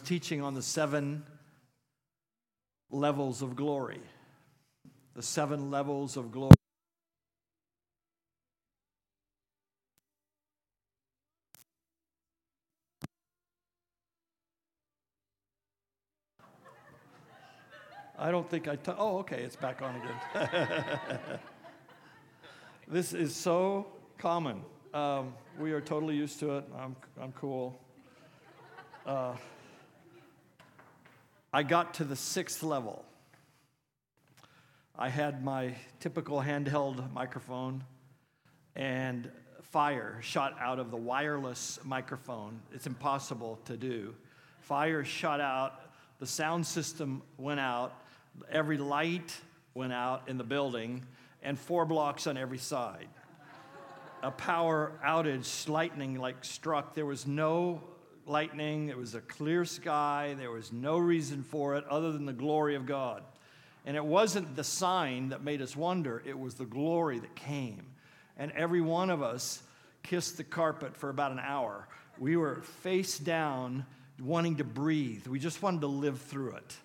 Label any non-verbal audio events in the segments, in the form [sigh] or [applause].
was teaching on the seven levels of glory. The seven levels of glory. I don't think I. T- oh, okay, it's back on again. [laughs] this is so common. Um, we are totally used to it. I'm, I'm cool. Uh, I got to the sixth level. I had my typical handheld microphone, and fire shot out of the wireless microphone. It's impossible to do. Fire shot out, the sound system went out, every light went out in the building, and four blocks on every side. A power outage, lightning like struck. There was no lightning, it was a clear sky, there was no reason for it other than the glory of God. And it wasn't the sign that made us wonder, it was the glory that came. And every one of us kissed the carpet for about an hour. We were face down, wanting to breathe. We just wanted to live through it.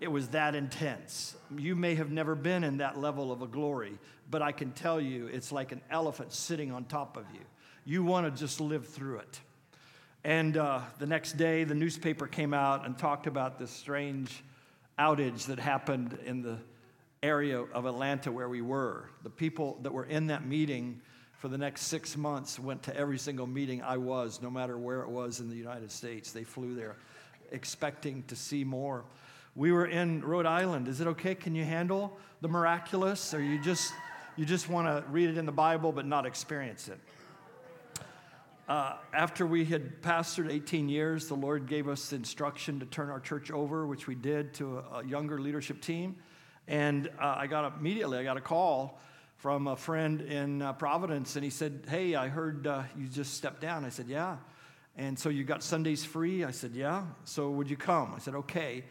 It was that intense. You may have never been in that level of a glory, but I can tell you it's like an elephant sitting on top of you. You want to just live through it. And uh, the next day, the newspaper came out and talked about this strange outage that happened in the area of Atlanta where we were. The people that were in that meeting for the next six months went to every single meeting I was, no matter where it was in the United States. They flew there expecting to see more. We were in Rhode Island. Is it okay? Can you handle the miraculous? Or you just, you just want to read it in the Bible but not experience it? Uh, after we had pastored 18 years, the Lord gave us instruction to turn our church over, which we did to a, a younger leadership team. And uh, I got immediately, I got a call from a friend in uh, Providence, and he said, Hey, I heard uh, you just stepped down. I said, Yeah. And so you got Sundays free? I said, Yeah. So would you come? I said, Okay.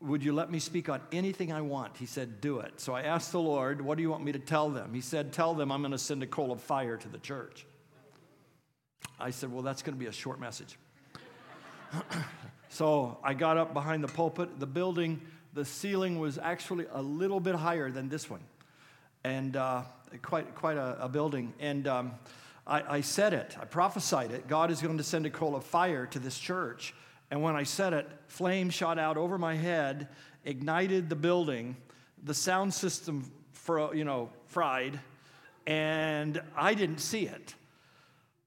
Would you let me speak on anything I want? He said, Do it. So I asked the Lord, What do you want me to tell them? He said, Tell them I'm going to send a coal of fire to the church. I said, Well, that's going to be a short message. so I got up behind the pulpit. The building, the ceiling was actually a little bit higher than this one, and uh, quite, quite a, a building. And um, I, I said it, I prophesied it. God is going to send a coal of fire to this church and when I said it, flame shot out over my head, ignited the building. The sound system, for, you know, fried, and I didn't see it.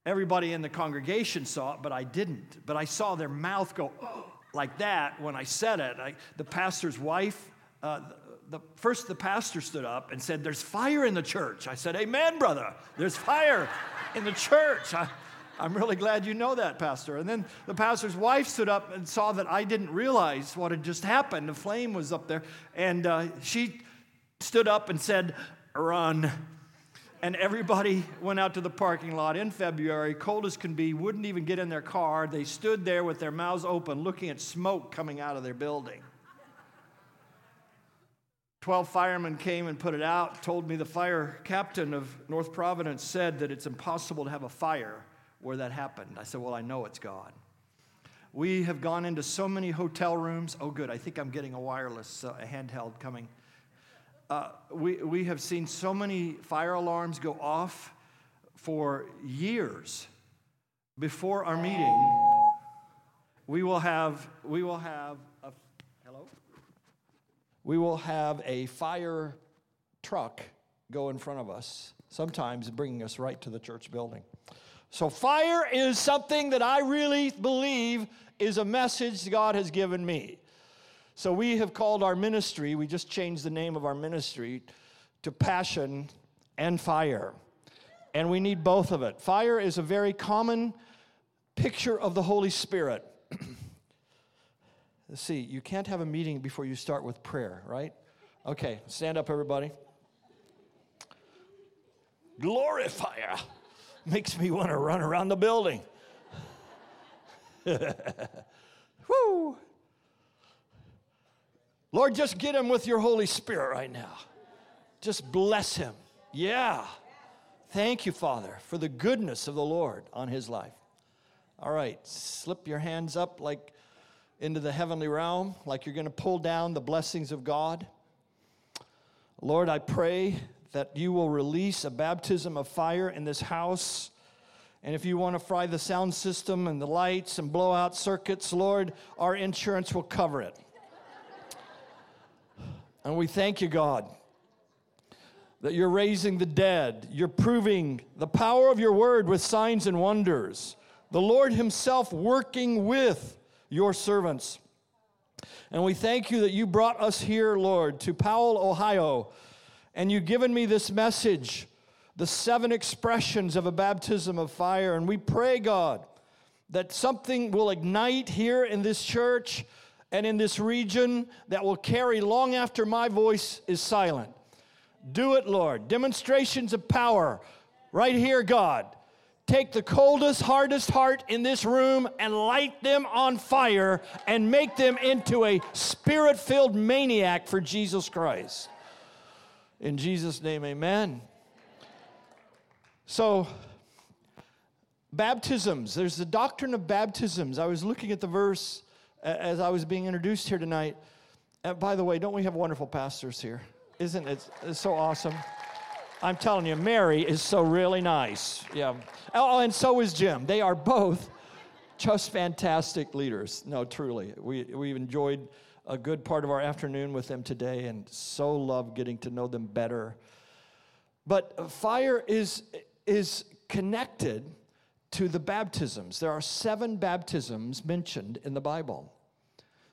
Everybody in the congregation saw it, but I didn't. But I saw their mouth go oh, like that when I said it. I, the pastor's wife, uh, the, first the pastor stood up and said, There's fire in the church. I said, Amen, brother. There's fire in the church. I, I'm really glad you know that, Pastor. And then the pastor's wife stood up and saw that I didn't realize what had just happened. The flame was up there. And uh, she stood up and said, Run. And everybody went out to the parking lot in February, cold as can be, wouldn't even get in their car. They stood there with their mouths open, looking at smoke coming out of their building. Twelve firemen came and put it out, told me the fire captain of North Providence said that it's impossible to have a fire where that happened. I said, Well, I know it's God. We have gone into so many hotel rooms. Oh, good. I think I'm getting a wireless uh, handheld coming. Uh, we, we have seen so many fire alarms go off for years before our meeting. We will have, we will have a, hello? We will have a fire truck go in front of us, sometimes bringing us right to the church building. So, fire is something that I really believe is a message God has given me. So, we have called our ministry, we just changed the name of our ministry to Passion and Fire. And we need both of it. Fire is a very common picture of the Holy Spirit. Let's [clears throat] see, you can't have a meeting before you start with prayer, right? Okay, stand up, everybody. Glorify [laughs] makes me want to run around the building. [laughs] Woo! Lord, just get him with your Holy Spirit right now. Just bless him. Yeah. Thank you, Father, for the goodness of the Lord on his life. All right, slip your hands up like into the heavenly realm, like you're going to pull down the blessings of God. Lord, I pray that you will release a baptism of fire in this house. And if you want to fry the sound system and the lights and blow out circuits, Lord, our insurance will cover it. And we thank you, God, that you're raising the dead. You're proving the power of your word with signs and wonders. The Lord Himself working with your servants. And we thank you that you brought us here, Lord, to Powell, Ohio, and you've given me this message, the seven expressions of a baptism of fire. And we pray, God, that something will ignite here in this church and in this region that will carry long after my voice is silent. Do it, Lord. Demonstrations of power right here, God take the coldest, hardest heart in this room and light them on fire and make them into a spirit filled maniac for Jesus Christ. In Jesus' name, amen. So, baptisms, there's the doctrine of baptisms. I was looking at the verse as I was being introduced here tonight. And uh, by the way, don't we have wonderful pastors here? Isn't it it's so awesome? I'm telling you, Mary is so really nice. Yeah. Oh, and so is Jim. They are both just fantastic leaders. No, truly. We, we've enjoyed a good part of our afternoon with them today and so love getting to know them better. But fire is, is connected to the baptisms. There are seven baptisms mentioned in the Bible.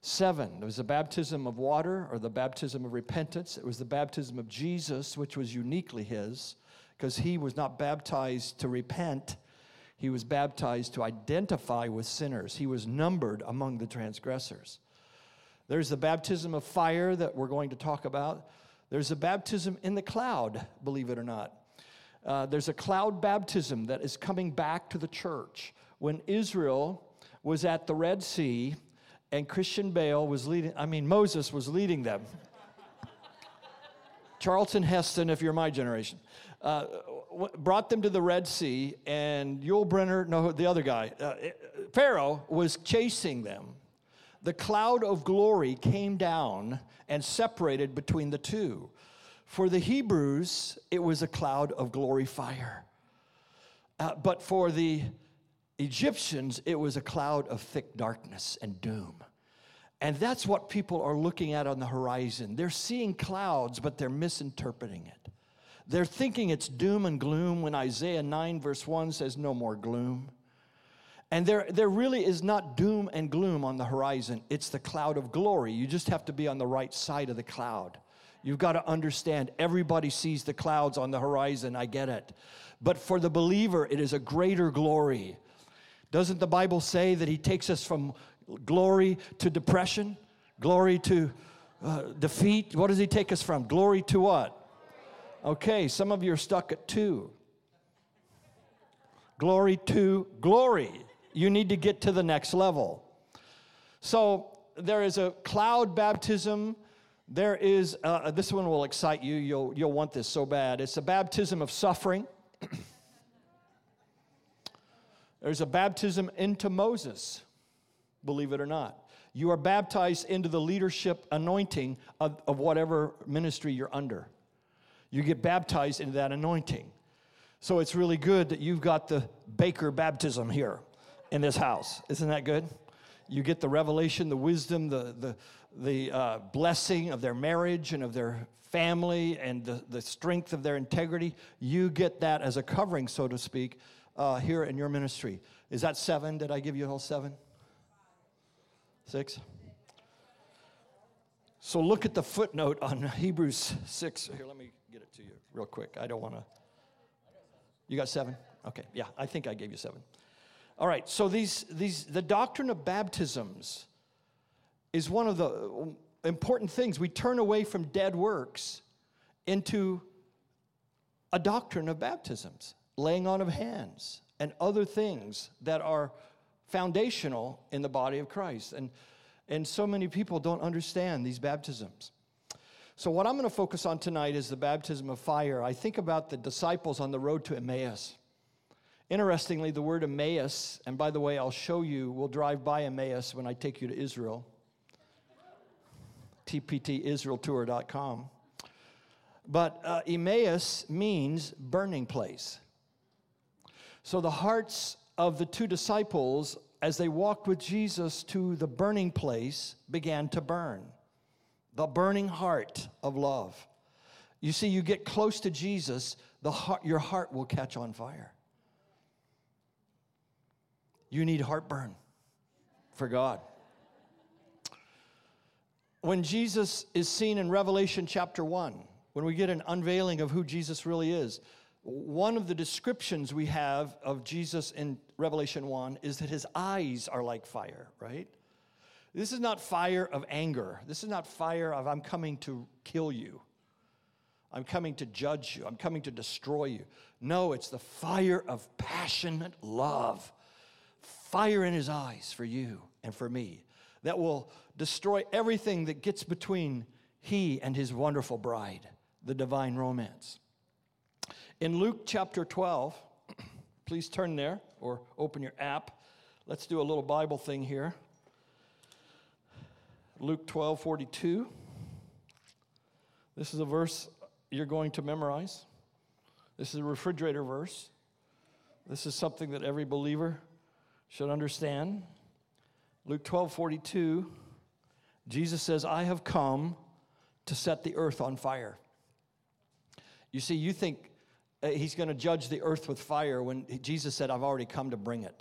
Seven. it was the baptism of water or the baptism of repentance. It was the baptism of Jesus, which was uniquely his, because he was not baptized to repent, he was baptized to identify with sinners. He was numbered among the transgressors. There's the baptism of fire that we're going to talk about. There's a baptism in the cloud, believe it or not. Uh, there's a cloud baptism that is coming back to the church. When Israel was at the Red Sea, and Christian Bale was leading, I mean, Moses was leading them. [laughs] Charlton Heston, if you're my generation, uh, brought them to the Red Sea, and Yul Brynner, no, the other guy, uh, Pharaoh was chasing them. The cloud of glory came down and separated between the two. For the Hebrews, it was a cloud of glory fire. Uh, but for the Egyptians, it was a cloud of thick darkness and doom. And that's what people are looking at on the horizon. They're seeing clouds, but they're misinterpreting it. They're thinking it's doom and gloom when Isaiah 9, verse 1 says, No more gloom. And there, there really is not doom and gloom on the horizon. It's the cloud of glory. You just have to be on the right side of the cloud. You've got to understand everybody sees the clouds on the horizon. I get it. But for the believer, it is a greater glory. Doesn't the Bible say that He takes us from glory to depression, glory to uh, defeat? What does He take us from? Glory to what? Okay, some of you are stuck at two. Glory to glory. You need to get to the next level. So there is a cloud baptism. There is, uh, this one will excite you. You'll, you'll want this so bad. It's a baptism of suffering. [clears throat] There's a baptism into Moses, believe it or not. You are baptized into the leadership anointing of, of whatever ministry you're under. You get baptized into that anointing. So it's really good that you've got the baker baptism here in this house. Isn't that good? You get the revelation, the wisdom, the, the, the uh, blessing of their marriage and of their family and the, the strength of their integrity. You get that as a covering, so to speak, uh, here in your ministry. Is that seven? Did I give you all seven? Six? So look at the footnote on Hebrews 6. Here, let me get it to you real quick. I don't want to. You got seven? Okay, yeah, I think I gave you seven. All right, so these, these, the doctrine of baptisms is one of the important things. We turn away from dead works into a doctrine of baptisms laying on of hands, and other things that are foundational in the body of Christ. And, and so many people don't understand these baptisms. So, what I'm going to focus on tonight is the baptism of fire. I think about the disciples on the road to Emmaus. Interestingly, the word Emmaus, and by the way, I'll show you, we'll drive by Emmaus when I take you to Israel. tptisraeltour.com. But uh, Emmaus means burning place. So the hearts of the two disciples, as they walked with Jesus to the burning place, began to burn. The burning heart of love. You see, you get close to Jesus, the heart, your heart will catch on fire. You need heartburn for God. When Jesus is seen in Revelation chapter 1, when we get an unveiling of who Jesus really is, one of the descriptions we have of Jesus in Revelation 1 is that his eyes are like fire, right? This is not fire of anger. This is not fire of, I'm coming to kill you. I'm coming to judge you. I'm coming to destroy you. No, it's the fire of passionate love. Fire in his eyes for you and for me that will destroy everything that gets between he and his wonderful bride, the divine romance. In Luke chapter 12, [clears throat] please turn there or open your app. Let's do a little Bible thing here. Luke 12 42. This is a verse you're going to memorize. This is a refrigerator verse. This is something that every believer should understand. Luke 12 42, Jesus says, I have come to set the earth on fire. You see, you think Uh, he's going to judge the earth with fire when Jesus said, I've already come to bring it.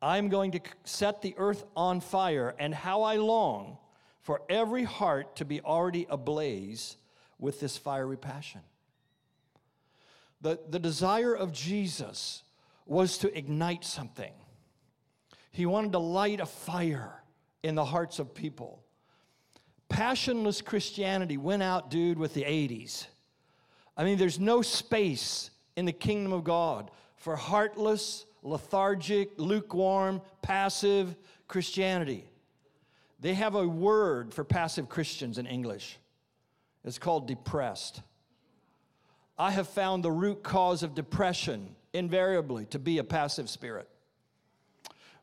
I'm going to set the earth on fire, and how I long for every heart to be already ablaze with this fiery passion. The, the desire of Jesus was to ignite something, he wanted to light a fire in the hearts of people. Passionless Christianity went out, dude, with the 80s. I mean, there's no space in the kingdom of God for heartless, lethargic, lukewarm, passive Christianity. They have a word for passive Christians in English. It's called depressed. I have found the root cause of depression invariably to be a passive spirit.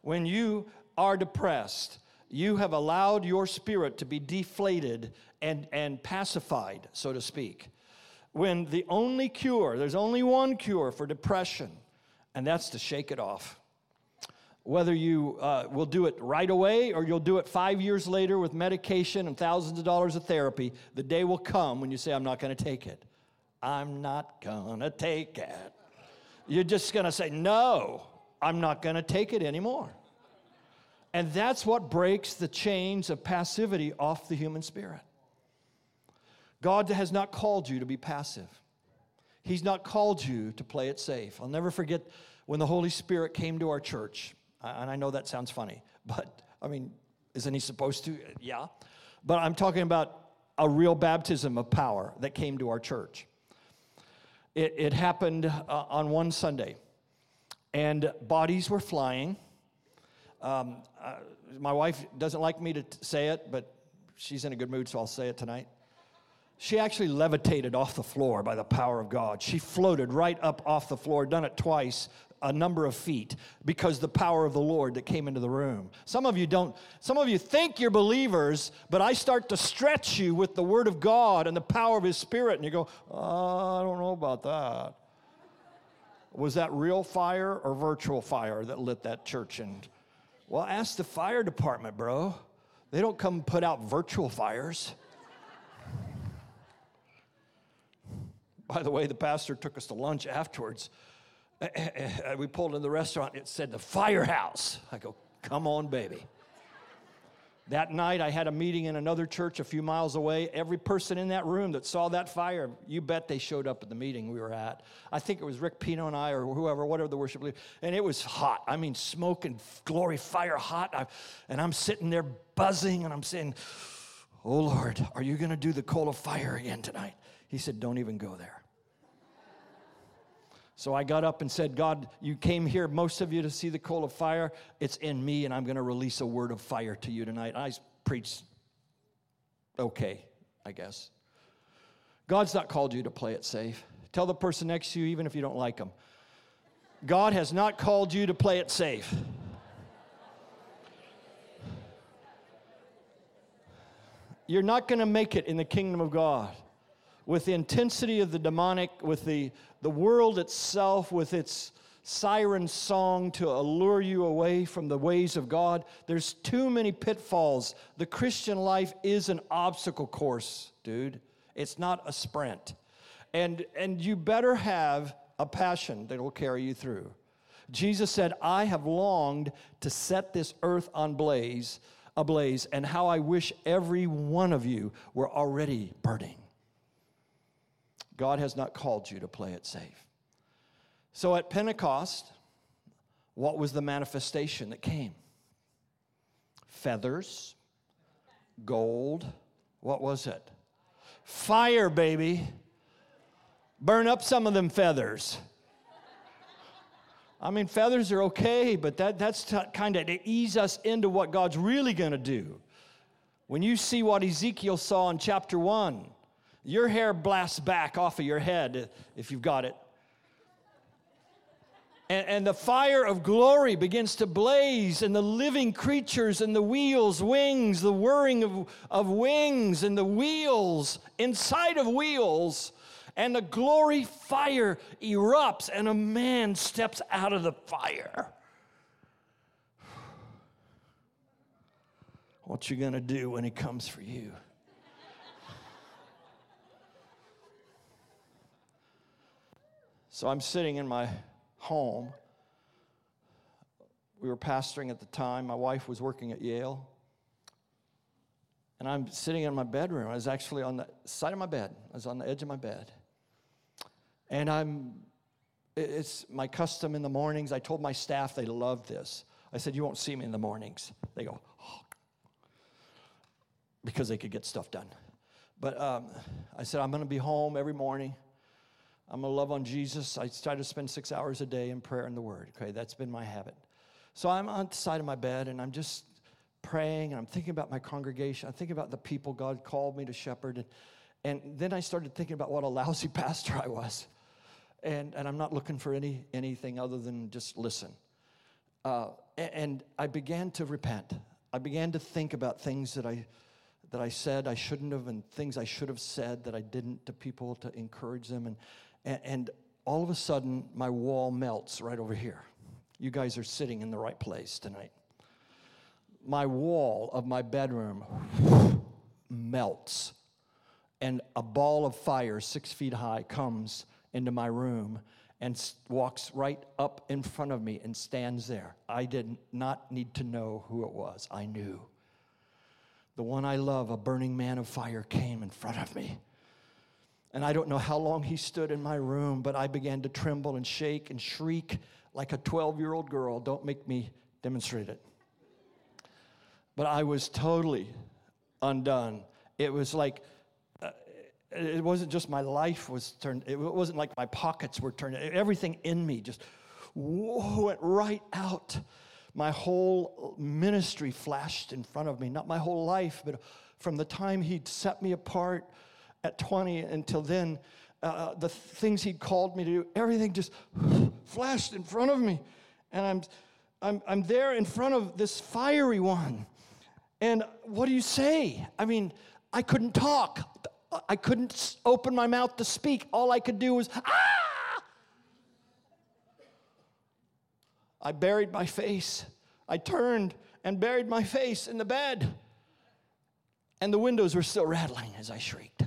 When you are depressed, you have allowed your spirit to be deflated and, and pacified, so to speak when the only cure, there's only one cure for depression, and that's to shake it off. Whether you uh, will do it right away or you'll do it five years later with medication and thousands of dollars of therapy, the day will come when you say, I'm not going to take it. I'm not going to take it. You're just going to say, No, I'm not going to take it anymore. And that's what breaks the chains of passivity off the human spirit. God has not called you to be passive. He's not called you to play it safe. I'll never forget when the Holy Spirit came to our church. And I know that sounds funny, but I mean, isn't he supposed to? Yeah. But I'm talking about a real baptism of power that came to our church. It, it happened uh, on one Sunday, and bodies were flying. Um, uh, my wife doesn't like me to t- say it, but she's in a good mood, so I'll say it tonight. She actually levitated off the floor by the power of God. She floated right up off the floor, done it twice, a number of feet, because the power of the Lord that came into the room. Some of you don't, some of you think you're believers, but I start to stretch you with the Word of God and the power of His Spirit, and you go, oh, I don't know about that. Was that real fire or virtual fire that lit that church? And well, ask the fire department, bro. They don't come put out virtual fires. By the way, the pastor took us to lunch afterwards. [clears throat] We pulled in the restaurant, it said the firehouse. I go, come on, baby. That night, I had a meeting in another church a few miles away. Every person in that room that saw that fire, you bet they showed up at the meeting we were at. I think it was Rick Pino and I, or whoever, whatever the worship leader. And it was hot. I mean, smoke and glory, fire hot. I, and I'm sitting there buzzing, and I'm saying, Oh Lord, are you going to do the coal of fire again tonight? He said, Don't even go there. So I got up and said, God, you came here, most of you, to see the coal of fire. It's in me, and I'm going to release a word of fire to you tonight. I preached okay, I guess. God's not called you to play it safe. Tell the person next to you, even if you don't like them. God has not called you to play it safe. You're not going to make it in the kingdom of God with the intensity of the demonic, with the, the world itself, with its siren song to allure you away from the ways of God. There's too many pitfalls. The Christian life is an obstacle course, dude. It's not a sprint. And, and you better have a passion that will carry you through. Jesus said, I have longed to set this earth on blaze, ablaze, and how I wish every one of you were already burning. God has not called you to play it safe. So at Pentecost, what was the manifestation that came? Feathers, gold, what was it? Fire, baby. Burn up some of them feathers. I mean, feathers are okay, but that, that's t- kind of to ease us into what God's really going to do. When you see what Ezekiel saw in chapter 1, your hair blasts back off of your head if you've got it. And, and, the fire of glory begins to blaze, and the living creatures, and the wheels, wings, the whirring of, of wings, and the wheels inside of wheels, and the glory fire erupts, and a man steps out of the fire. What you gonna do when he comes for you? So I'm sitting in my home. We were pastoring at the time. My wife was working at Yale. And I'm sitting in my bedroom. I was actually on the side of my bed, I was on the edge of my bed. And I'm, it's my custom in the mornings. I told my staff they love this. I said, You won't see me in the mornings. They go, oh. because they could get stuff done. But um, I said, I'm going to be home every morning. I'm going to love on Jesus. I try to spend six hours a day in prayer and the Word. Okay, that's been my habit. So I'm on the side of my bed and I'm just praying and I'm thinking about my congregation. I'm thinking about the people God called me to shepherd. And, and then I started thinking about what a lousy [laughs] pastor I was. And, and I'm not looking for any, anything other than just listen. Uh, and I began to repent. I began to think about things that I, that I said I shouldn't have and things I should have said that I didn't to people to encourage them. And, and, and all of a sudden, my wall melts right over here. You guys are sitting in the right place tonight. My wall of my bedroom melts, and a ball of fire six feet high comes into my room and walks right up in front of me and stands there. I did not need to know who it was, I knew. The one I love, a burning man of fire, came in front of me and I don't know how long he stood in my room, but I began to tremble and shake and shriek like a 12 year old girl. Don't make me demonstrate it. But I was totally undone. It was like, uh, it wasn't just my life was turned, it wasn't like my pockets were turned, everything in me just went right out. My whole ministry flashed in front of me, not my whole life, but from the time he'd set me apart at 20 until then, uh, uh, the things he'd called me to do, everything just flashed in front of me. And I'm, I'm, I'm there in front of this fiery one. And what do you say? I mean, I couldn't talk. I couldn't open my mouth to speak. All I could do was, ah! I buried my face. I turned and buried my face in the bed. And the windows were still rattling as I shrieked.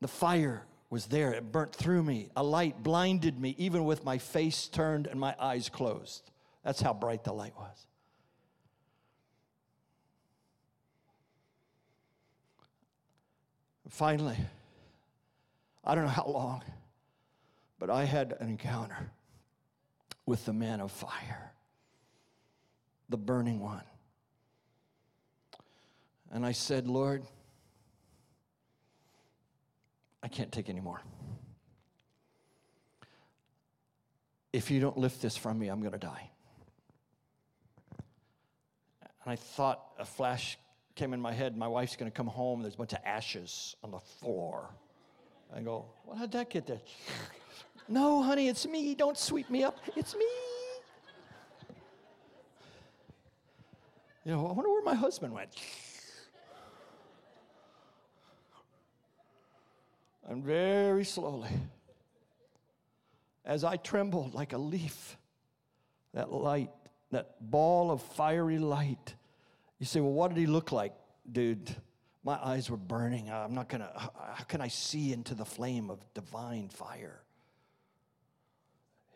The fire was there, it burnt through me. A light blinded me, even with my face turned and my eyes closed. That's how bright the light was. Finally, I don't know how long, but I had an encounter with the man of fire, the burning one. And I said, Lord, I can't take anymore. If you don't lift this from me, I'm going to die. And I thought a flash came in my head. My wife's going to come home. There's a bunch of ashes on the floor. I go, well, how'd that get there? [laughs] No, honey, it's me. Don't sweep me up. It's me. You know, I wonder where my husband went. And very slowly, as I trembled like a leaf, that light, that ball of fiery light. You say, well, what did he look like, dude? My eyes were burning. I'm not gonna, how can I see into the flame of divine fire?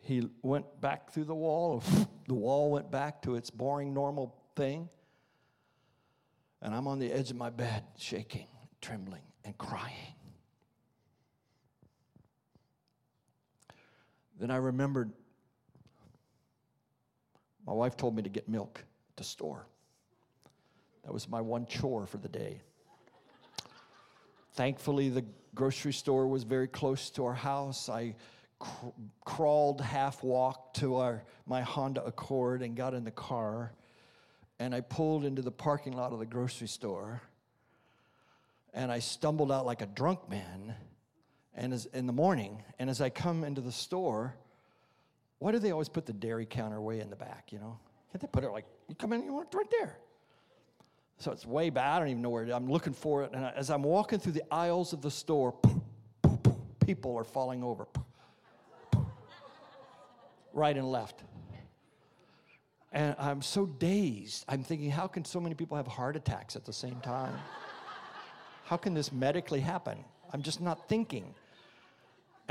He went back through the wall, [laughs] the wall went back to its boring, normal thing. And I'm on the edge of my bed, shaking, trembling, and crying. Then I remembered my wife told me to get milk at the store. That was my one chore for the day. Thankfully, the grocery store was very close to our house. I cr- crawled, half walked to our, my Honda Accord and got in the car. And I pulled into the parking lot of the grocery store. And I stumbled out like a drunk man and as, in the morning. And as I come into the store, why do they always put the dairy counter way in the back, you know? Can't they put it like, you come in, you want it right there? So it's way back. I don't even know where it is. I'm looking for it. And as I'm walking through the aisles of the store, people are falling over. Right and left. And I'm so dazed. I'm thinking, how can so many people have heart attacks at the same time? How can this medically happen? I'm just not thinking.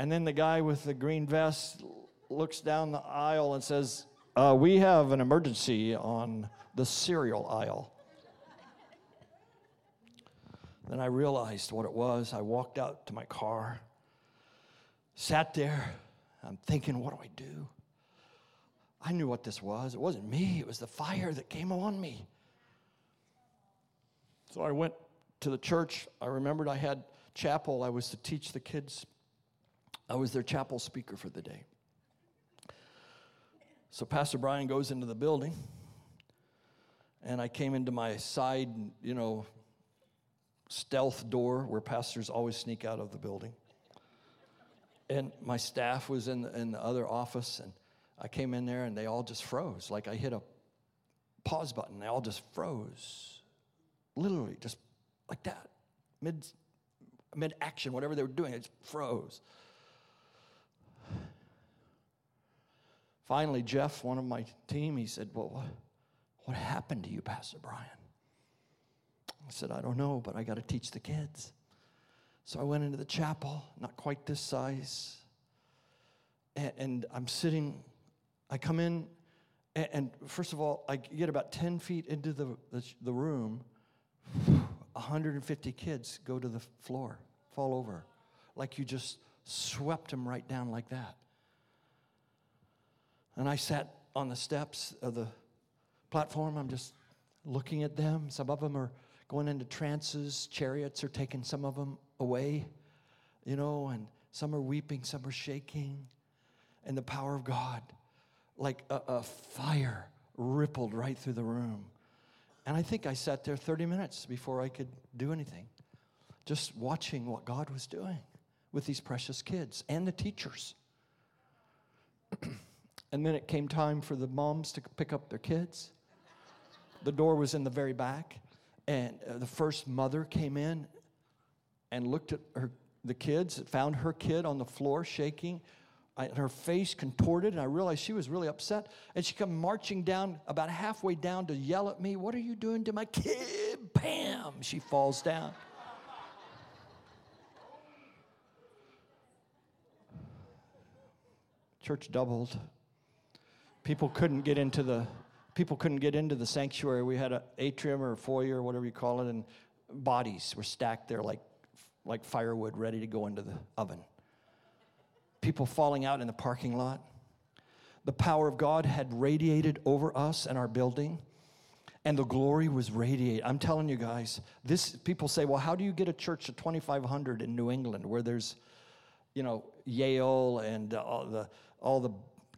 And then the guy with the green vest looks down the aisle and says, uh, We have an emergency on the cereal aisle. then I realized what it was. I walked out to my car, sat there. I'm thinking, What do I do? I knew what this was. It wasn't me, it was the fire that came on me. So I went to the church. I remembered I had chapel. I was to teach the kids. I was their chapel speaker for the day. So Pastor Brian goes into the building, and I came into my side, you know, stealth door where pastors always sneak out of the building. And my staff was in the, in the other office, and I came in there, and they all just froze. Like I hit a pause button, they all just froze. Literally, just like that. Mid, mid action, whatever they were doing, it just froze. Finally, Jeff, one of my team, he said, Well, what, what happened to you, Pastor Brian? I said, I don't know, but I got to teach the kids. So I went into the chapel, not quite this size. And, and I'm sitting, I come in, and, and, first of all, I get about 10 feet into the, the, the room. 150 kids go to the floor, fall over, like you just swept them right down like that. And I sat on the steps of the platform. I'm just looking at them. Some of them are going into trances. Chariots are taking some of them away, you know, and some are weeping, some are shaking. And the power of God, like a, a fire, rippled right through the room. And I think I sat there 30 minutes before I could do anything, just watching what God was doing with these precious kids and the teachers. [clears throat] And then it came time for the moms to pick up their kids. The door was in the very back, and uh, the first mother came in and looked at her, the kids, found her kid on the floor shaking, I, her face contorted, and I realized she was really upset. And she come marching down about halfway down to yell at me, "What are you doing to my kid?" Bam! She falls down. Church doubled people couldn't get into the people couldn't get into the sanctuary. We had an atrium or a foyer or whatever you call it, and bodies were stacked there like like firewood ready to go into the oven. People falling out in the parking lot. The power of God had radiated over us and our building, and the glory was radiated. I'm telling you guys, this people say, well, how do you get a church of 2,500 in New England where there's, you know, Yale and all the all the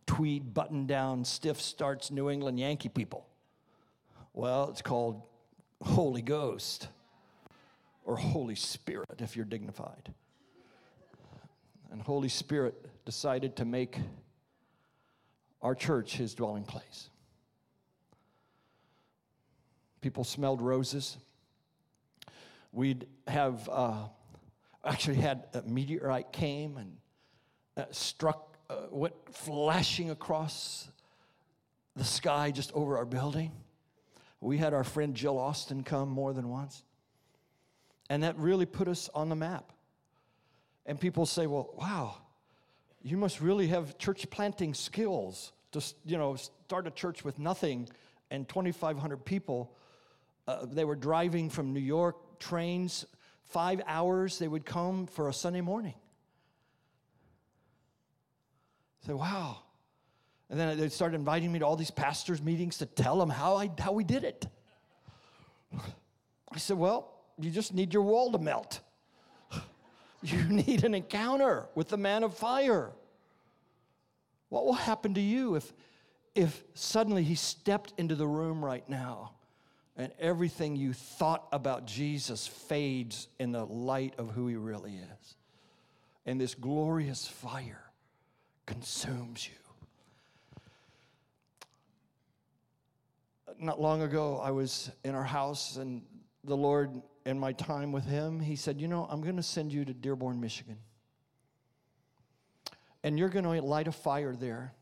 tweed button down, stiff starts New England Yankee people? Well, it's called Holy Ghost or Holy Spirit if you're dignified. And Holy Spirit decided to make our church his dwelling place. People smelled roses. We'd have uh, actually had a meteorite came and uh, struck, uh, went flashing across the sky just over our building. We had our friend Jill Austin come more than once. And that really put us on the map. And people say, well, wow, you must really have church planting skills to, you know, start a church with nothing and 2,500 people. Uh, they were driving from New York, trains, five hours, they would come for a Sunday morning. Say, wow. And then they started inviting me to all these pastors' meetings to tell them how, I, how we did it. I said, well, you just need your wall to melt. You need an encounter with the man of fire. What will happen to you if, if suddenly he stepped into the room right now and everything you thought about Jesus fades in the light of who he really is? And this glorious fire consumes you. Not long ago, I was in our house, and the Lord in my time with him, he said, You know, I'm going to send you to Dearborn, Michigan. And you're going to light a fire there.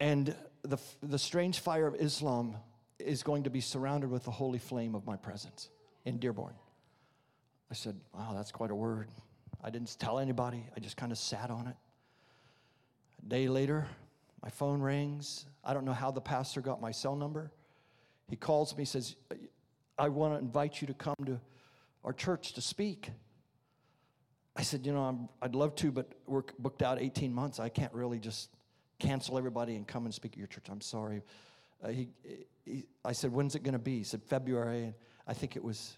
And the, the strange fire of Islam is going to be surrounded with the holy flame of my presence in Dearborn. I said, Wow, that's quite a word. I didn't tell anybody, I just kind of sat on it. Day later, my phone rings. I don't know how the pastor got my cell number. He calls me, says, I want to invite you to come to our church to speak. I said, You know, i would love to, but we're booked out 18 months. I can't really just cancel everybody and come and speak at your church. I'm sorry. Uh, he, he, I said, When's it going to be? He said, February. And I think it was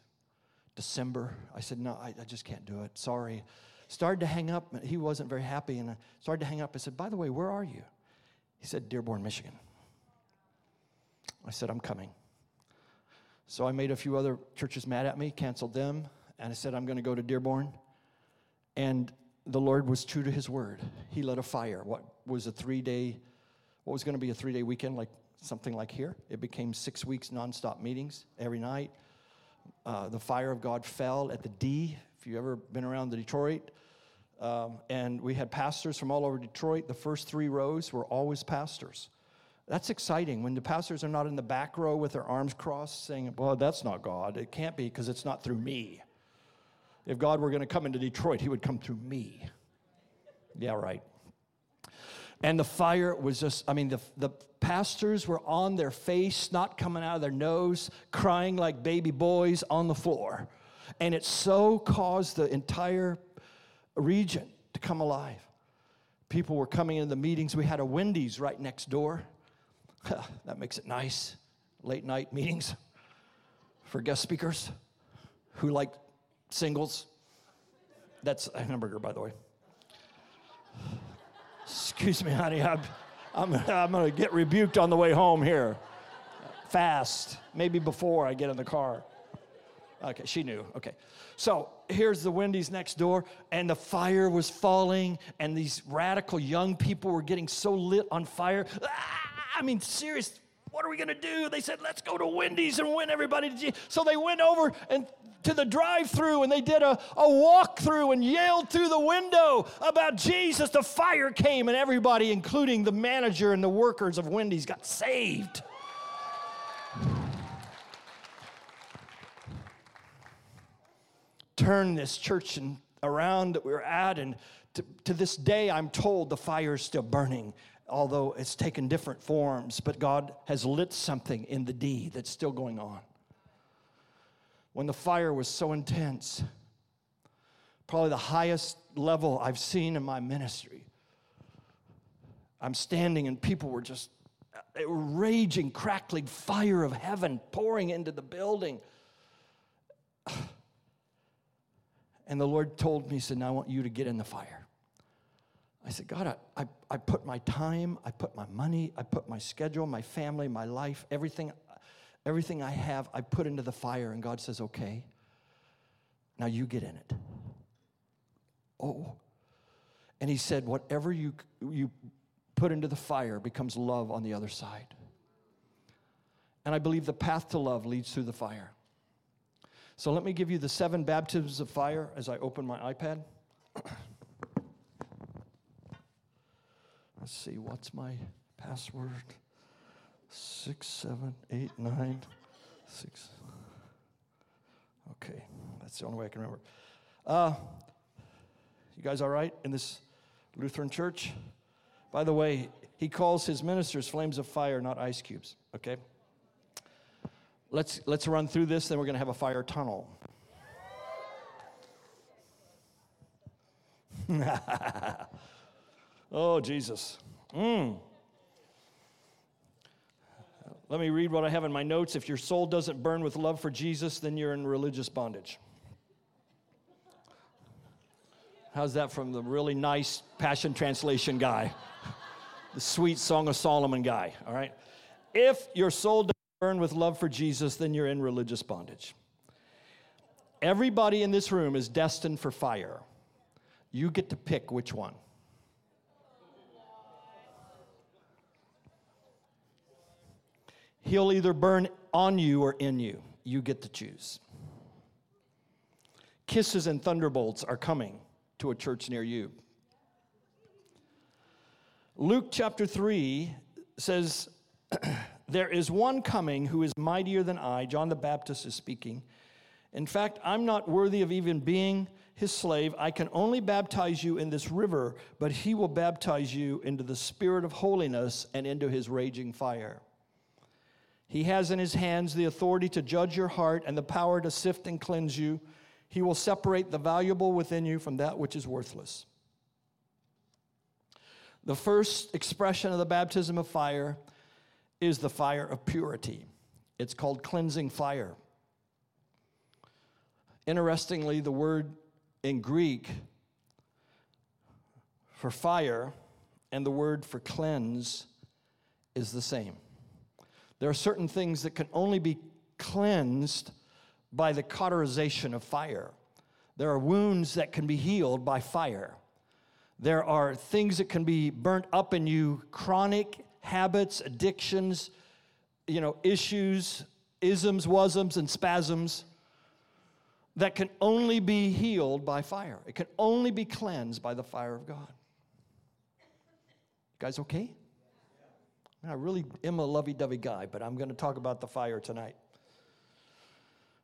December. I said, No, I, I just can't do it. Sorry. Started to hang up. He wasn't very happy. And I started to hang up. I said, By the way, where are you? He said, Dearborn, Michigan. I said, I'm coming. So I made a few other churches mad at me, canceled them, and I said, I'm going to go to Dearborn. And the Lord was true to his word. He lit a fire. What was a three day, what was going to be a three day weekend, like something like here? It became six weeks nonstop meetings every night. Uh, the fire of God fell at the D, if you've ever been around the Detroit. Um, and we had pastors from all over Detroit. The first three rows were always pastors. That's exciting when the pastors are not in the back row with their arms crossed saying, Well, that's not God. It can't be because it's not through me. If God were going to come into Detroit, he would come through me. Yeah, right. And the fire was just, I mean, the, the pastors were on their face, not coming out of their nose, crying like baby boys on the floor. And it so caused the entire region to come alive. People were coming into the meetings. We had a Wendy's right next door. [laughs] that makes it nice. Late night meetings for guest speakers who like singles. That's a hamburger, by the way. Excuse me, honey. I'm, I'm, I'm going to get rebuked on the way home here. Fast, maybe before I get in the car. Okay, she knew. Okay. So here's the Wendy's next door, and the fire was falling, and these radical young people were getting so lit on fire. Ah! I mean, serious. What are we going to do? They said, let's go to Wendy's and win everybody So they went over and to the drive-through and they did a, a walk-through and yelled through the window about Jesus. The fire came and everybody, including the manager and the workers of Wendy's, got saved. Turn this church and around that we're at, and to, to this day, I'm told the fire is still burning although it's taken different forms, but God has lit something in the D that's still going on. When the fire was so intense, probably the highest level I've seen in my ministry. I'm standing and people were just a raging, crackling fire of heaven pouring into the building. And the Lord told me, He said, Now I want you to get in the fire. I said, God, I, I, I, put my time, I put my money, I put my schedule, my family, my life, everything, everything I have, I put into the fire. And God says, okay, now you get in it. Oh. And he said, Whatever you, you put into the fire becomes love on the other side. And I believe the path to love leads through the fire. So let me give you the seven baptisms of fire as I open my iPad. Let's see, what's my password? Six, seven, eight, nine, six. Okay, that's the only way I can remember. Uh, you guys all right in this Lutheran church? By the way, he calls his ministers flames of fire, not ice cubes, okay? Let's, let's run through this, then we're going to have a fire tunnel. [laughs] oh, Jesus. Mm. Let me read what I have in my notes. If your soul doesn't burn with love for Jesus, then you're in religious bondage. How's that from the really nice Passion Translation guy? [laughs] the sweet Song of Solomon guy, all right? If your soul doesn't burn with love for Jesus, then you're in religious bondage. Everybody in this room is destined for fire. You get to pick which one. He'll either burn on you or in you. You get to choose. Kisses and thunderbolts are coming to a church near you. Luke chapter 3 says, [clears throat] There is one coming who is mightier than I. John the Baptist is speaking. In fact, I'm not worthy of even being his slave. I can only baptize you in this river, but he will baptize you into the spirit of holiness and into his raging fire. He has in his hands the authority to judge your heart and the power to sift and cleanse you. He will separate the valuable within you from that which is worthless. The first expression of the baptism of fire is the fire of purity. It's called cleansing fire. Interestingly, the word in Greek for fire and the word for cleanse is the same. There are certain things that can only be cleansed by the cauterization of fire. There are wounds that can be healed by fire. There are things that can be burnt up in you, chronic habits, addictions, you know, issues, isms, wasms, and spasms that can only be healed by fire. It can only be cleansed by the fire of God. You guys okay? I really am a lovey dovey guy, but I'm going to talk about the fire tonight.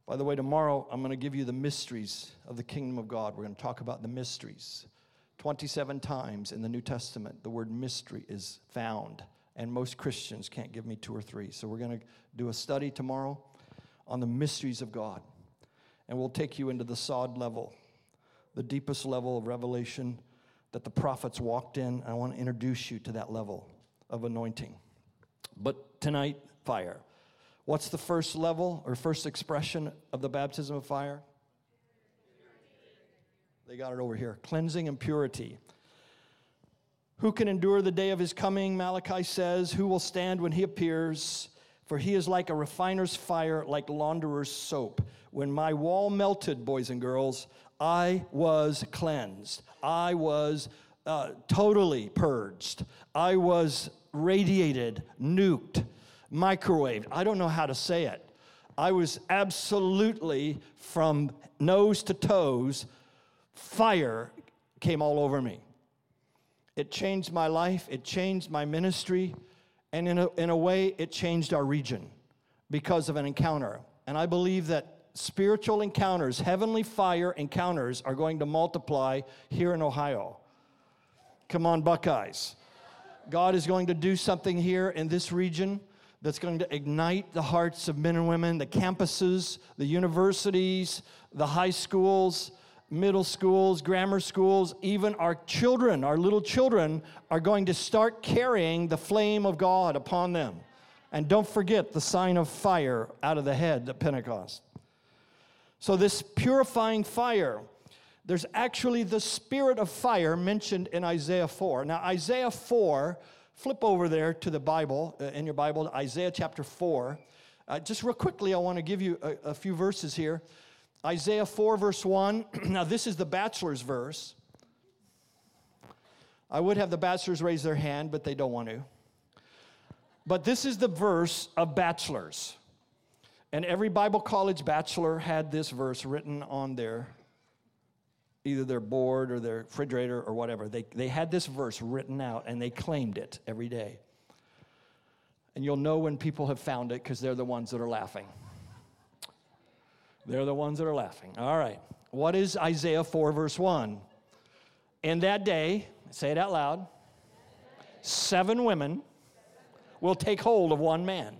By the way, tomorrow I'm going to give you the mysteries of the kingdom of God. We're going to talk about the mysteries. 27 times in the New Testament, the word mystery is found, and most Christians can't give me two or three. So we're going to do a study tomorrow on the mysteries of God, and we'll take you into the sod level, the deepest level of revelation that the prophets walked in. I want to introduce you to that level of anointing. But tonight, fire. What's the first level or first expression of the baptism of fire? They got it over here cleansing and purity. Who can endure the day of his coming? Malachi says. Who will stand when he appears? For he is like a refiner's fire, like launderer's soap. When my wall melted, boys and girls, I was cleansed. I was uh, totally purged. I was radiated, nuked, microwaved. I don't know how to say it. I was absolutely from nose to toes, fire came all over me. It changed my life, it changed my ministry, and in a, in a way, it changed our region because of an encounter. And I believe that spiritual encounters, heavenly fire encounters, are going to multiply here in Ohio. Come on, Buckeyes. God is going to do something here in this region that's going to ignite the hearts of men and women, the campuses, the universities, the high schools, middle schools, grammar schools, even our children, our little children, are going to start carrying the flame of God upon them. And don't forget the sign of fire out of the head at Pentecost. So, this purifying fire there's actually the spirit of fire mentioned in Isaiah 4. Now, Isaiah 4, flip over there to the Bible, uh, in your Bible, Isaiah chapter 4. Uh, just real quickly, I want to give you a, a few verses here. Isaiah 4, verse 1. [clears throat] now, this is the bachelor's verse. I would have the bachelors raise their hand, but they don't want to. But this is the verse of bachelors. And every Bible college bachelor had this verse written on their either their board or their refrigerator or whatever. They, they had this verse written out and they claimed it every day. And you'll know when people have found it because they're the ones that are laughing. They're the ones that are laughing. All right. What is Isaiah 4, verse 1? In that day, say it out loud, seven women will take hold of one man.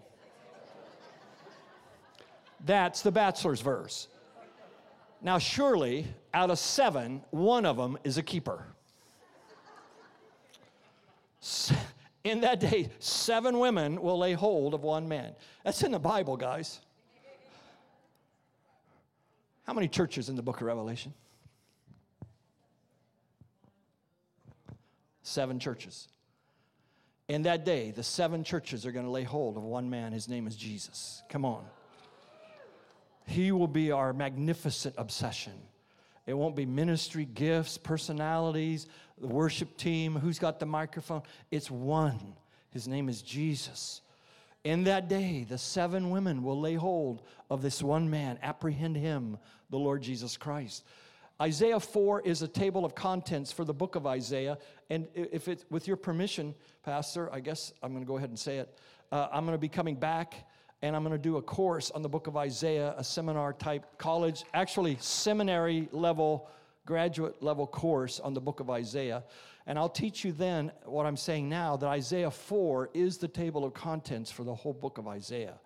That's the bachelor's verse. Now, surely, out of seven, one of them is a keeper. In that day, seven women will lay hold of one man. That's in the Bible, guys. How many churches in the book of Revelation? Seven churches. In that day, the seven churches are going to lay hold of one man. His name is Jesus. Come on. He will be our magnificent obsession. It won't be ministry gifts, personalities, the worship team, who's got the microphone. It's one. His name is Jesus. In that day, the seven women will lay hold of this one man, apprehend him, the Lord Jesus Christ. Isaiah 4 is a table of contents for the book of Isaiah. And if it's with your permission, Pastor, I guess I'm going to go ahead and say it. Uh, I'm going to be coming back and I'm going to do a course on the book of Isaiah, a seminar type college, actually seminary level, graduate level course on the book of Isaiah. And I'll teach you then what I'm saying now that Isaiah 4 is the table of contents for the whole book of Isaiah.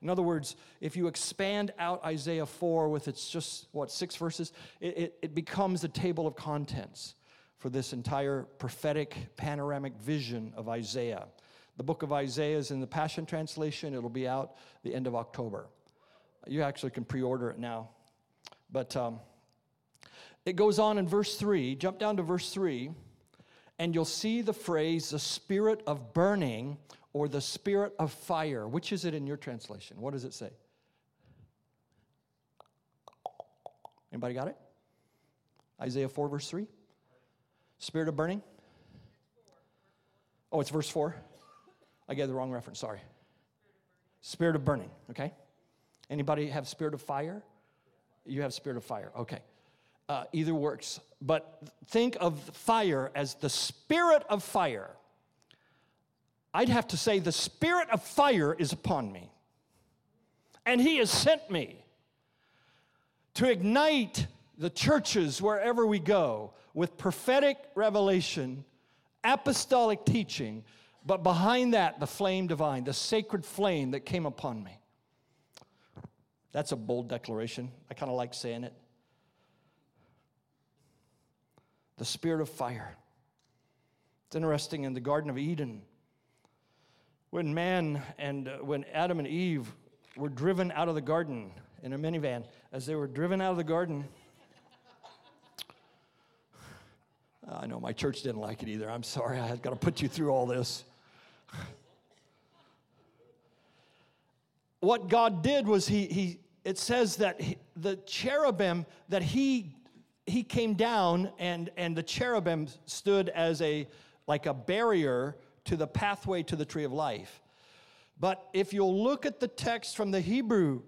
In other words, if you expand out Isaiah 4 with its just, what, six verses, it, it, it becomes the table of contents for this entire prophetic panoramic vision of Isaiah. The book of Isaiah is in the Passion Translation. It'll be out the end of October. You actually can pre order it now. But um, it goes on in verse 3. Jump down to verse 3, and you'll see the phrase, the spirit of burning or the spirit of fire. Which is it in your translation? What does it say? Anybody got it? Isaiah 4, verse 3? Spirit of burning? Oh, it's verse 4? I gave the wrong reference, sorry. Spirit of burning, okay? Anybody have spirit of fire? You have spirit of fire, okay. Uh, either works. But think of fire as the spirit of fire. I'd have to say, the spirit of fire is upon me. And he has sent me to ignite the churches wherever we go with prophetic revelation, apostolic teaching, but behind that, the flame divine, the sacred flame that came upon me. That's a bold declaration. I kind of like saying it. The spirit of fire. It's interesting in the Garden of Eden, when man and uh, when Adam and Eve were driven out of the garden in a minivan, as they were driven out of the garden, [laughs] I know my church didn't like it either. I'm sorry, I had got to put you through all this. [laughs] what God did was he, he it says that he, the cherubim that he he came down and and the cherubim stood as a like a barrier to the pathway to the tree of life. But if you'll look at the text from the Hebrew,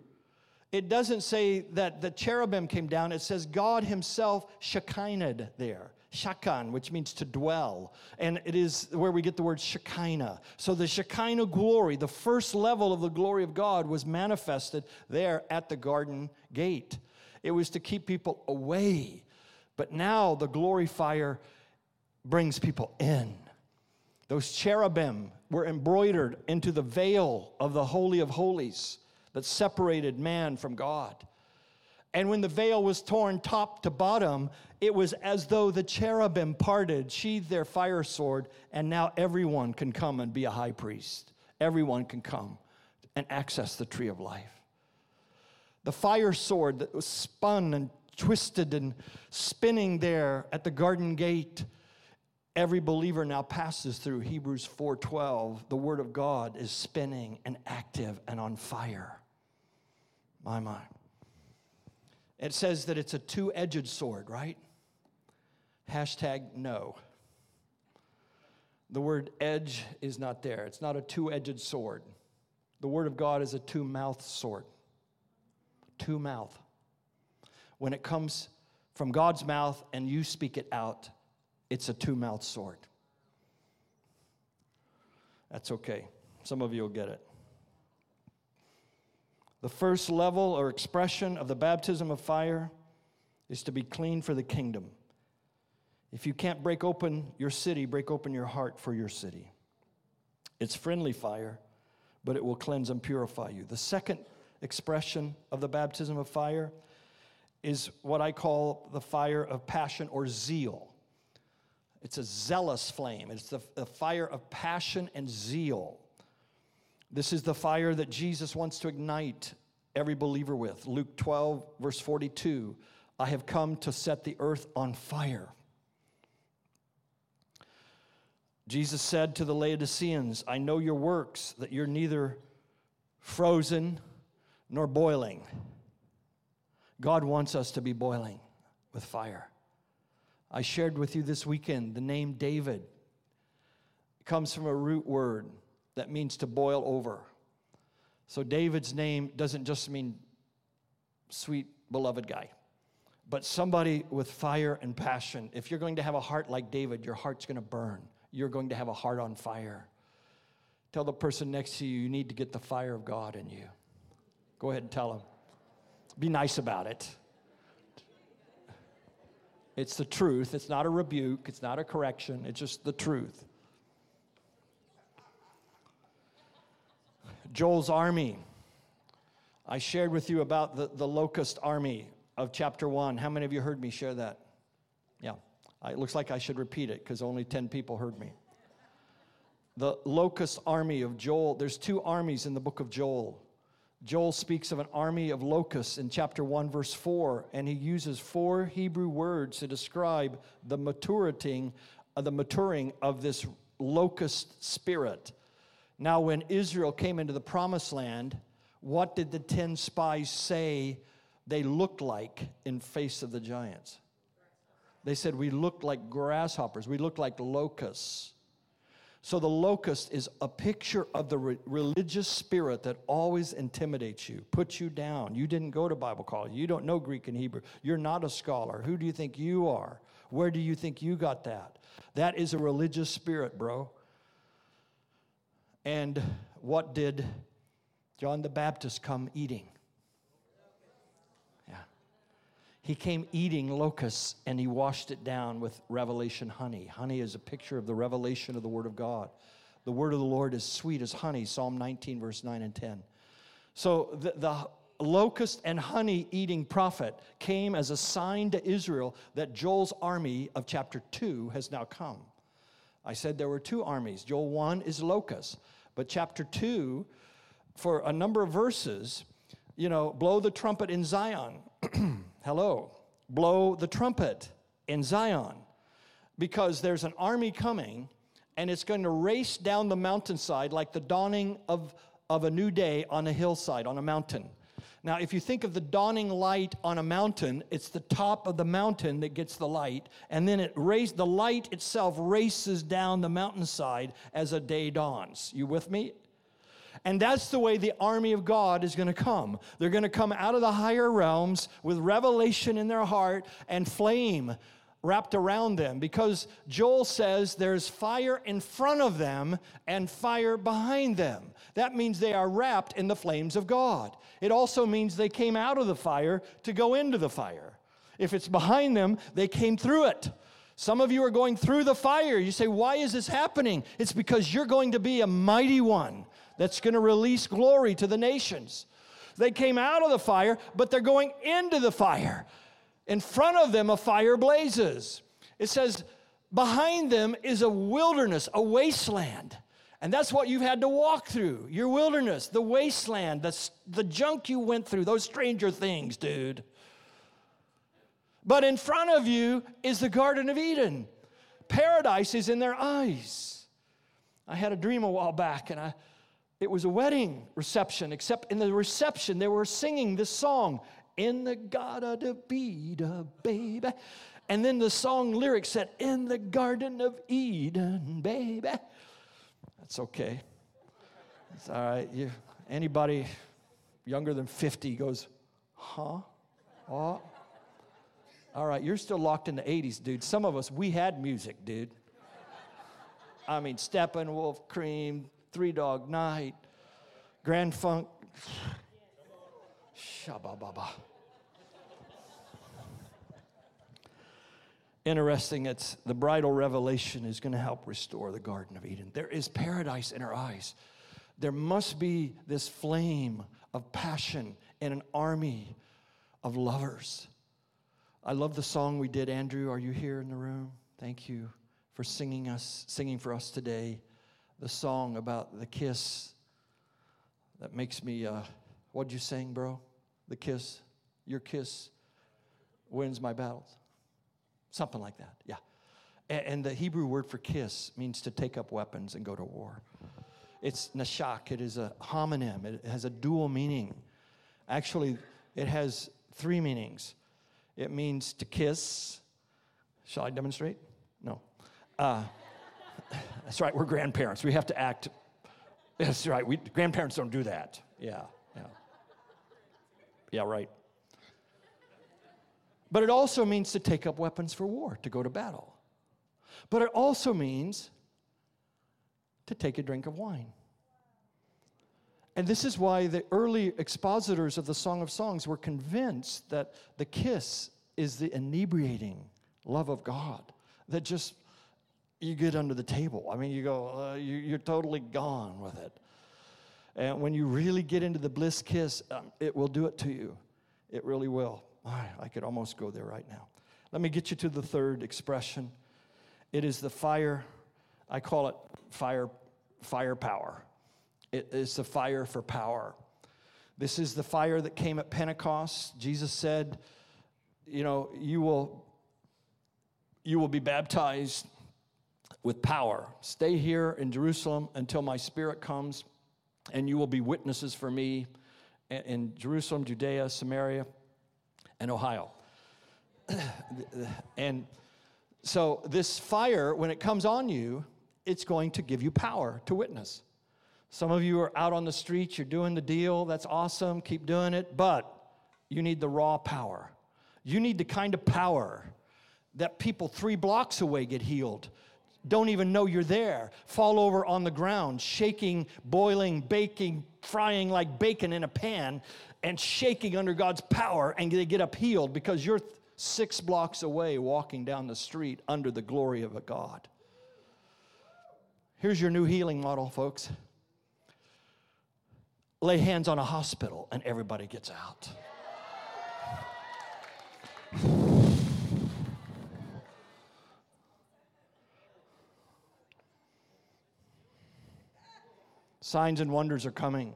it doesn't say that the cherubim came down. It says God Himself shekinah there. Shakan, which means to dwell. And it is where we get the word Shekinah. So the Shekinah glory, the first level of the glory of God, was manifested there at the garden gate. It was to keep people away. But now the glory fire brings people in. Those cherubim were embroidered into the veil of the Holy of Holies that separated man from God. And when the veil was torn top to bottom, it was as though the cherubim parted, sheathed their fire sword, and now everyone can come and be a high priest. Everyone can come and access the tree of life. The fire sword that was spun and twisted and spinning there at the garden gate every believer now passes through hebrews 4.12 the word of god is spinning and active and on fire my my it says that it's a two edged sword, right? Hashtag no. The word edge is not there. It's not a two edged sword. The word of God is a two mouthed sword. Two mouth. When it comes from God's mouth and you speak it out, it's a two mouthed sword. That's okay. Some of you will get it. The first level or expression of the baptism of fire is to be clean for the kingdom. If you can't break open your city, break open your heart for your city. It's friendly fire, but it will cleanse and purify you. The second expression of the baptism of fire is what I call the fire of passion or zeal. It's a zealous flame, it's the, the fire of passion and zeal. This is the fire that Jesus wants to ignite every believer with. Luke 12, verse 42 I have come to set the earth on fire. Jesus said to the Laodiceans, I know your works, that you're neither frozen nor boiling. God wants us to be boiling with fire. I shared with you this weekend the name David. It comes from a root word that means to boil over. So David's name doesn't just mean sweet, beloved guy, but somebody with fire and passion. If you're going to have a heart like David, your heart's going to burn. You're going to have a heart on fire. Tell the person next to you, you need to get the fire of God in you. Go ahead and tell them. Be nice about it. It's the truth. It's not a rebuke. It's not a correction. It's just the truth. Joel's army. I shared with you about the, the locust army of chapter one. How many of you heard me share that? Yeah. It looks like I should repeat it because only 10 people heard me. The locust army of Joel, there's two armies in the book of Joel. Joel speaks of an army of locusts in chapter 1, verse 4, and he uses four Hebrew words to describe the maturing, uh, the maturing of this locust spirit. Now, when Israel came into the promised land, what did the 10 spies say they looked like in face of the giants? They said, We looked like grasshoppers, we looked like locusts. So the locust is a picture of the re- religious spirit that always intimidates you, puts you down. You didn't go to Bible college. You don't know Greek and Hebrew. You're not a scholar. Who do you think you are? Where do you think you got that? That is a religious spirit, bro. And what did John the Baptist come eating? Yeah. He came eating locusts and he washed it down with revelation honey. Honey is a picture of the revelation of the Word of God. The Word of the Lord is sweet as honey, Psalm 19, verse 9 and 10. So the, the locust and honey eating prophet came as a sign to Israel that Joel's army of chapter 2 has now come. I said there were two armies. Joel 1 is locusts. But chapter 2, for a number of verses, you know, blow the trumpet in Zion. [clears throat] Hello. Blow the trumpet in Zion. Because there's an army coming and it's going to race down the mountainside like the dawning of, of a new day on a hillside, on a mountain. Now, if you think of the dawning light on a mountain, it's the top of the mountain that gets the light, and then it race, the light itself races down the mountainside as a day dawns. You with me? And that's the way the army of God is going to come. They're going to come out of the higher realms with revelation in their heart and flame wrapped around them because Joel says there's fire in front of them and fire behind them. That means they are wrapped in the flames of God. It also means they came out of the fire to go into the fire. If it's behind them, they came through it. Some of you are going through the fire. You say, Why is this happening? It's because you're going to be a mighty one that's going to release glory to the nations. They came out of the fire, but they're going into the fire. In front of them, a fire blazes. It says, behind them is a wilderness, a wasteland. And that's what you've had to walk through your wilderness, the wasteland, the, the junk you went through, those stranger things, dude. But in front of you is the Garden of Eden. Paradise is in their eyes. I had a dream a while back, and I, it was a wedding reception, except in the reception, they were singing this song in the Garden of Eden, baby. And then the song lyrics said, In the Garden of Eden, baby. That's okay. It's all right. You, anybody younger than 50 goes, huh? Oh. All right, you're still locked in the 80s, dude. Some of us, we had music, dude. I mean, Steppenwolf, Cream, Three Dog Night, Grand Funk. Shabba-baba. Interesting, it's the bridal revelation is going to help restore the Garden of Eden. There is paradise in our eyes. There must be this flame of passion in an army of lovers. I love the song we did. Andrew, are you here in the room? Thank you for singing us, singing for us today. The song about the kiss that makes me. Uh, what'd you sing, bro? The kiss, your kiss, wins my battles. Something like that. Yeah. And the Hebrew word for kiss means to take up weapons and go to war. It's nashak. It is a homonym. It has a dual meaning. Actually, it has three meanings. It means to kiss. Shall I demonstrate? No. Uh, [sighs] that's right, we're grandparents. We have to act. That's right, we, grandparents don't do that. Yeah, yeah. Yeah, right. But it also means to take up weapons for war, to go to battle. But it also means to take a drink of wine. And this is why the early expositors of the Song of Songs were convinced that the kiss is the inebriating love of God that just you get under the table. I mean, you go, uh, you, are totally gone with it. And when you really get into the bliss kiss, um, it will do it to you. It really will. I could almost go there right now. Let me get you to the third expression. It is the fire, I call it fire, firepower. It is the fire for power. This is the fire that came at Pentecost. Jesus said, you know, you will you will be baptized with power. Stay here in Jerusalem until my spirit comes, and you will be witnesses for me in Jerusalem, Judea, Samaria, and Ohio. [clears throat] and so, this fire, when it comes on you, it's going to give you power to witness. Some of you are out on the streets, you're doing the deal, that's awesome, keep doing it, but you need the raw power. You need the kind of power that people three blocks away get healed, don't even know you're there, fall over on the ground, shaking, boiling, baking, frying like bacon in a pan, and shaking under God's power, and they get healed because you're six blocks away walking down the street under the glory of a God. Here's your new healing model, folks lay hands on a hospital and everybody gets out. Signs and wonders are coming.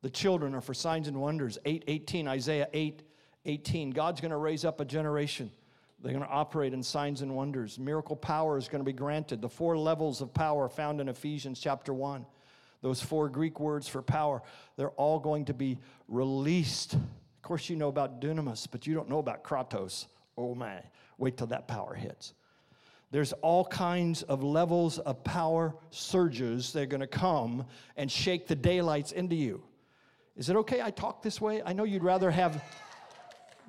The children are for signs and wonders. 8 18, Isaiah 8 18. God's going to raise up a generation. They're going to operate in signs and wonders. Miracle power is going to be granted. The four levels of power found in Ephesians chapter 1 those four Greek words for power, they're all going to be released. Of course, you know about dunamis, but you don't know about kratos. Oh my, wait till that power hits. There's all kinds of levels of power surges that are going to come and shake the daylights into you. Is it okay I talk this way? I know you'd rather have,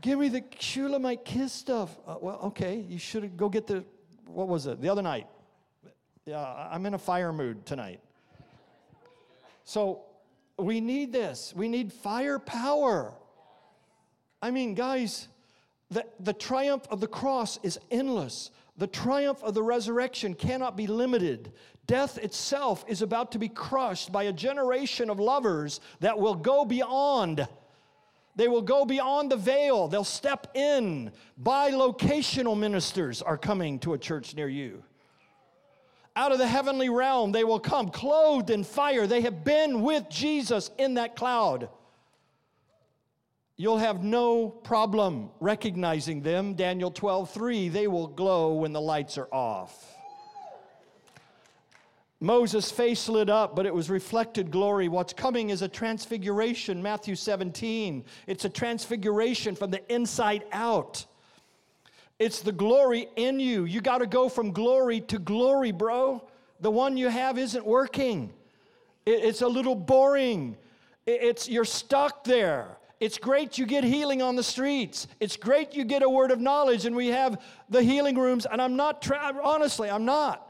give me the Shulamite kiss stuff. Uh, well, okay, you should go get the, what was it, the other night? Yeah, I'm in a fire mood tonight. So we need this. We need firepower. I mean, guys, the, the triumph of the cross is endless. The triumph of the resurrection cannot be limited. Death itself is about to be crushed by a generation of lovers that will go beyond. They will go beyond the veil. They'll step in. Bilocational ministers are coming to a church near you out of the heavenly realm they will come clothed in fire they have been with jesus in that cloud you'll have no problem recognizing them daniel 12 3 they will glow when the lights are off Moses' face lit up, but it was reflected glory. What's coming is a transfiguration, Matthew 17. It's a transfiguration from the inside out. It's the glory in you. You got to go from glory to glory, bro. The one you have isn't working. It's a little boring. It's you're stuck there. It's great you get healing on the streets. It's great you get a word of knowledge and we have the healing rooms and I'm not tra- honestly, I'm not.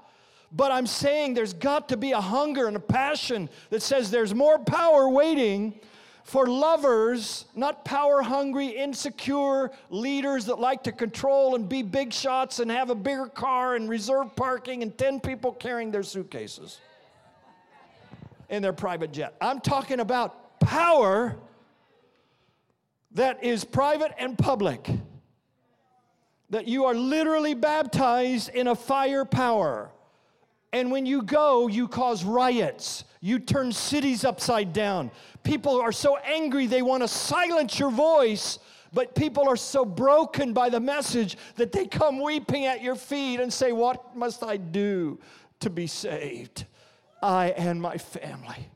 But I'm saying there's got to be a hunger and a passion that says there's more power waiting for lovers, not power hungry, insecure leaders that like to control and be big shots and have a bigger car and reserve parking and 10 people carrying their suitcases in their private jet. I'm talking about power that is private and public. That you are literally baptized in a fire power. And when you go, you cause riots. You turn cities upside down. People are so angry they want to silence your voice, but people are so broken by the message that they come weeping at your feet and say, What must I do to be saved? I and my family.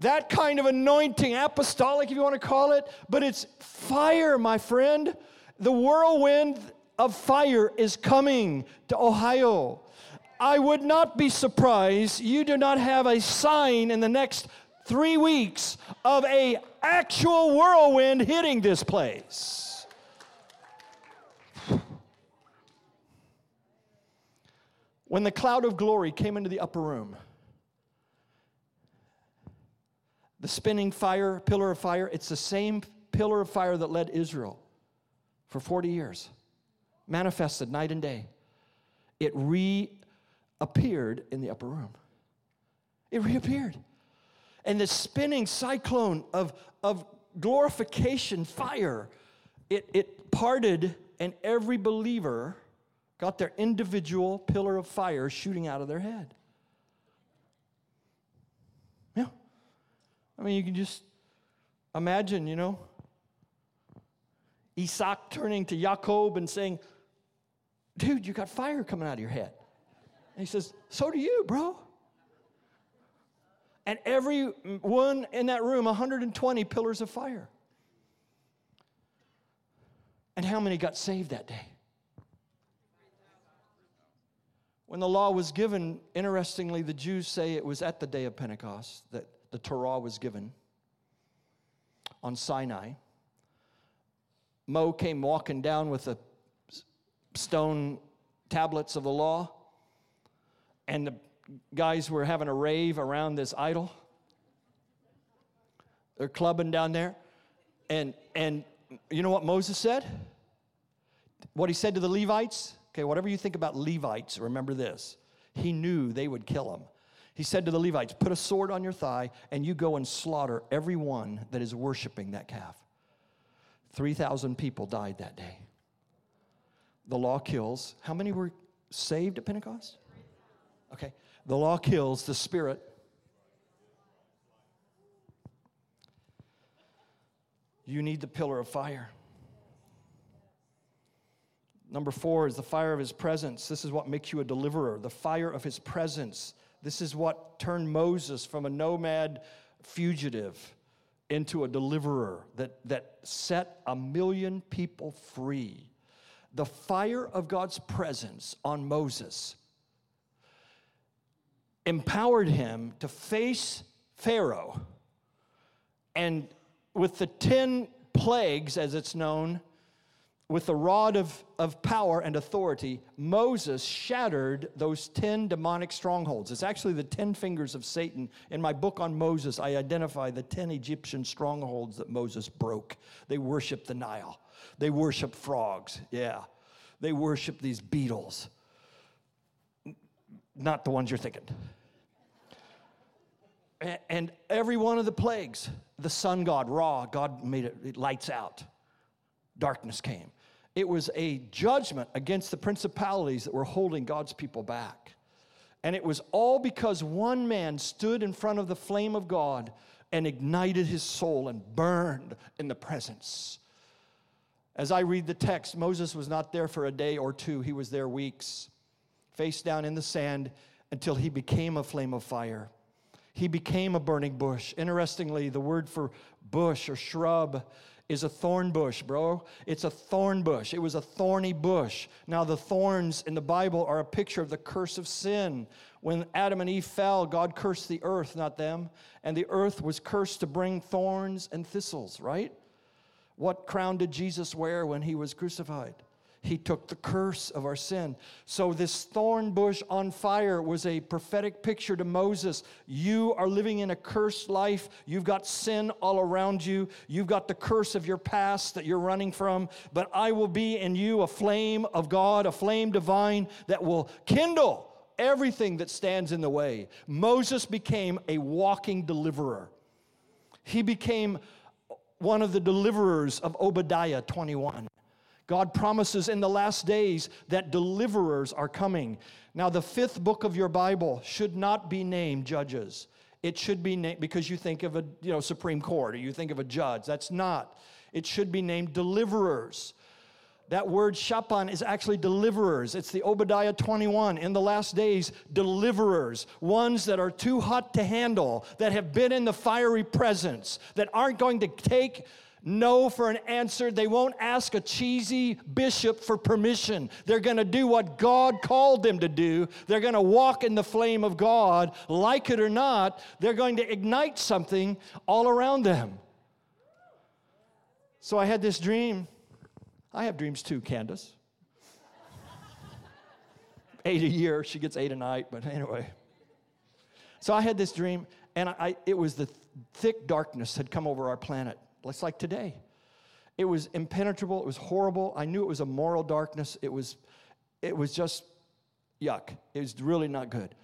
That kind of anointing, apostolic if you want to call it, but it's fire, my friend. The whirlwind of fire is coming to Ohio. I would not be surprised you do not have a sign in the next three weeks of a actual whirlwind hitting this place. When the cloud of glory came into the upper room, the spinning fire, pillar of fire, it's the same pillar of fire that led Israel for 40 years, manifested night and day. It reappeared in the upper room. It reappeared. And the spinning cyclone of, of glorification fire, it, it parted, and every believer got their individual pillar of fire shooting out of their head. I mean, you can just imagine, you know, Isaac turning to Jacob and saying, Dude, you got fire coming out of your head. And he says, So do you, bro. And every one in that room, 120 pillars of fire. And how many got saved that day? When the law was given, interestingly, the Jews say it was at the day of Pentecost that the Torah was given on Sinai. Mo came walking down with the stone tablets of the law and the guys were having a rave around this idol. They're clubbing down there. And, and you know what Moses said? What he said to the Levites? Okay, whatever you think about Levites, remember this. He knew they would kill him. He said to the Levites, Put a sword on your thigh, and you go and slaughter everyone that is worshiping that calf. 3,000 people died that day. The law kills. How many were saved at Pentecost? Okay? The law kills, the spirit. You need the pillar of fire. Number four is the fire of his presence. This is what makes you a deliverer, the fire of his presence. This is what turned Moses from a nomad fugitive into a deliverer that, that set a million people free. The fire of God's presence on Moses empowered him to face Pharaoh. And with the 10 plagues, as it's known, with the rod of, of power and authority, Moses shattered those 10 demonic strongholds. It's actually the 10 fingers of Satan. In my book on Moses, I identify the 10 Egyptian strongholds that Moses broke. They worshiped the Nile, they worshiped frogs, yeah. They worshiped these beetles not the ones you're thinking. And every one of the plagues, the sun god, Ra, God made it, it lights out. Darkness came. It was a judgment against the principalities that were holding God's people back. And it was all because one man stood in front of the flame of God and ignited his soul and burned in the presence. As I read the text, Moses was not there for a day or two, he was there weeks face down in the sand, until he became a flame of fire. He became a burning bush. Interestingly, the word for bush or shrub is a thorn bush, bro. It's a thorn bush. It was a thorny bush. Now, the thorns in the Bible are a picture of the curse of sin. When Adam and Eve fell, God cursed the earth, not them. And the earth was cursed to bring thorns and thistles, right? What crown did Jesus wear when he was crucified? He took the curse of our sin. So, this thorn bush on fire was a prophetic picture to Moses. You are living in a cursed life. You've got sin all around you. You've got the curse of your past that you're running from. But I will be in you a flame of God, a flame divine that will kindle everything that stands in the way. Moses became a walking deliverer. He became one of the deliverers of Obadiah 21. God promises in the last days that deliverers are coming. Now, the fifth book of your Bible should not be named Judges. It should be named because you think of a you know, Supreme Court or you think of a judge. That's not. It should be named deliverers. That word shapan is actually deliverers. It's the Obadiah 21. In the last days, deliverers, ones that are too hot to handle, that have been in the fiery presence, that aren't going to take no for an answer. They won't ask a cheesy bishop for permission. They're going to do what God called them to do. They're going to walk in the flame of God. Like it or not, they're going to ignite something all around them. So I had this dream. I have dreams too, Candice. [laughs] eight a year. She gets eight a night, but anyway. So I had this dream, and I, it was the thick darkness had come over our planet. It's like today. It was impenetrable. It was horrible. I knew it was a moral darkness. It was, it was just yuck. It was really not good.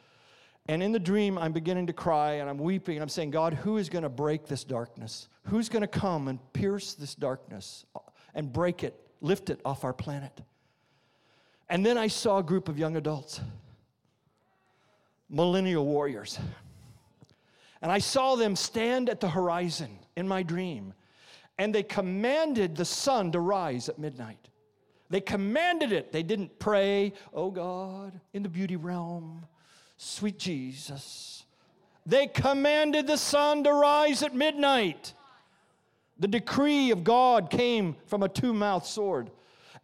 And in the dream, I'm beginning to cry and I'm weeping and I'm saying, God, who is going to break this darkness? Who's going to come and pierce this darkness and break it, lift it off our planet? And then I saw a group of young adults, millennial warriors. And I saw them stand at the horizon in my dream and they commanded the sun to rise at midnight. They commanded it. They didn't pray, oh God, in the beauty realm, sweet Jesus. They commanded the sun to rise at midnight. The decree of God came from a two mouthed sword,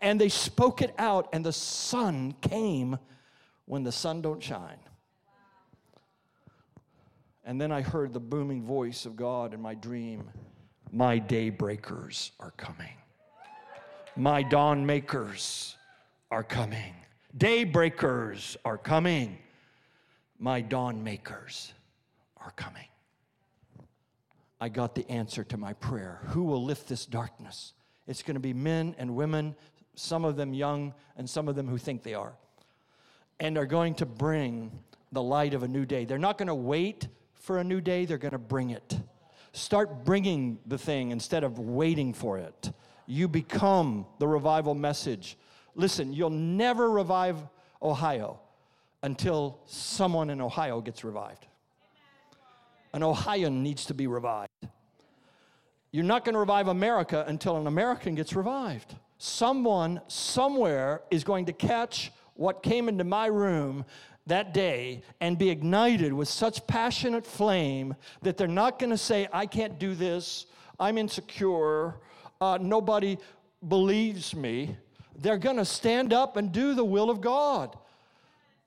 and they spoke it out, and the sun came when the sun don't shine. And then I heard the booming voice of God in my dream my daybreakers are coming. My dawn makers are coming. Daybreakers are coming. My dawn makers are coming. I got the answer to my prayer. Who will lift this darkness? It's going to be men and women, some of them young and some of them who think they are, and are going to bring the light of a new day. They're not going to wait for a new day, they're going to bring it. Start bringing the thing instead of waiting for it. You become the revival message. Listen, you'll never revive Ohio until someone in Ohio gets revived. An Ohioan needs to be revived. You're not going to revive America until an American gets revived. Someone somewhere is going to catch what came into my room that day and be ignited with such passionate flame that they're not going to say, I can't do this, I'm insecure, uh, nobody believes me. They're going to stand up and do the will of God.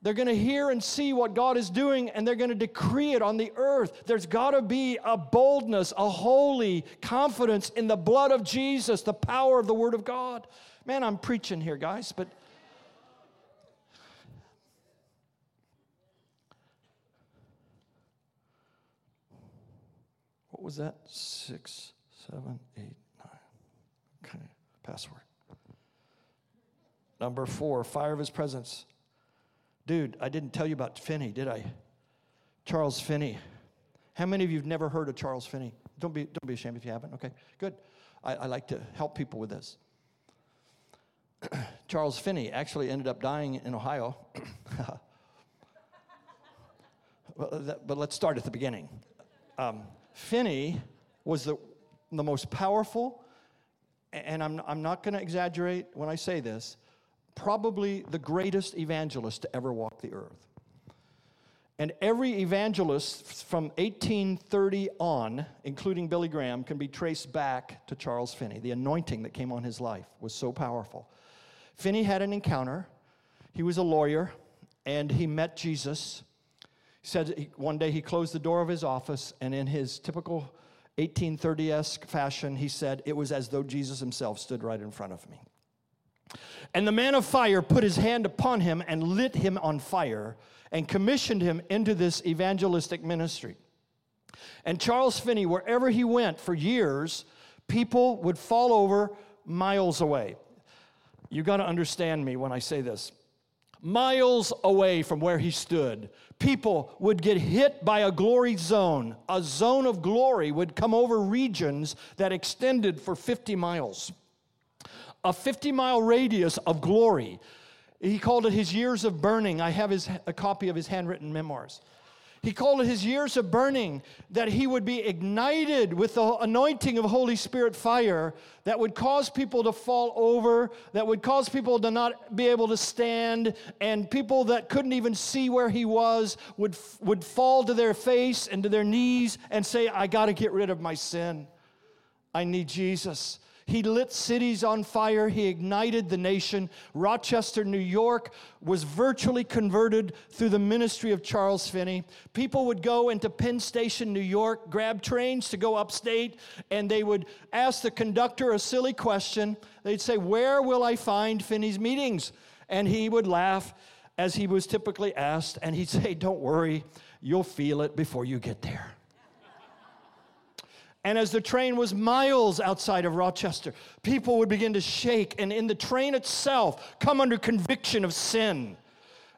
They're going to hear and see what God is doing and they're going to decree it on the earth. There's got to be a boldness, a holy confidence in the blood of Jesus, the power of the Word of God. Man, I'm preaching here, guys, but was that? Six, seven, eight, nine. Okay, password. Number four, fire of his presence. Dude, I didn't tell you about Finney, did I? Charles Finney. How many of you have never heard of Charles Finney? Don't be, don't be ashamed if you haven't. Okay, good. I, I like to help people with this. [clears throat] Charles Finney actually ended up dying in Ohio. [clears throat] but let's start at the beginning. Um, Finney was the, the most powerful, and I'm, I'm not going to exaggerate when I say this, probably the greatest evangelist to ever walk the earth. And every evangelist from 1830 on, including Billy Graham, can be traced back to Charles Finney. The anointing that came on his life was so powerful. Finney had an encounter. He was a lawyer and he met Jesus. He said one day he closed the door of his office and in his typical 1830 esque fashion, he said, It was as though Jesus himself stood right in front of me. And the man of fire put his hand upon him and lit him on fire and commissioned him into this evangelistic ministry. And Charles Finney, wherever he went for years, people would fall over miles away. You got to understand me when I say this. Miles away from where he stood, people would get hit by a glory zone. A zone of glory would come over regions that extended for 50 miles. A 50 mile radius of glory. He called it his years of burning. I have his, a copy of his handwritten memoirs. He called it his years of burning, that he would be ignited with the anointing of Holy Spirit fire that would cause people to fall over, that would cause people to not be able to stand, and people that couldn't even see where he was would, would fall to their face and to their knees and say, I got to get rid of my sin. I need Jesus. He lit cities on fire. He ignited the nation. Rochester, New York was virtually converted through the ministry of Charles Finney. People would go into Penn Station, New York, grab trains to go upstate, and they would ask the conductor a silly question. They'd say, Where will I find Finney's meetings? And he would laugh as he was typically asked, and he'd [laughs] say, Don't worry, you'll feel it before you get there. And as the train was miles outside of Rochester, people would begin to shake and in the train itself come under conviction of sin.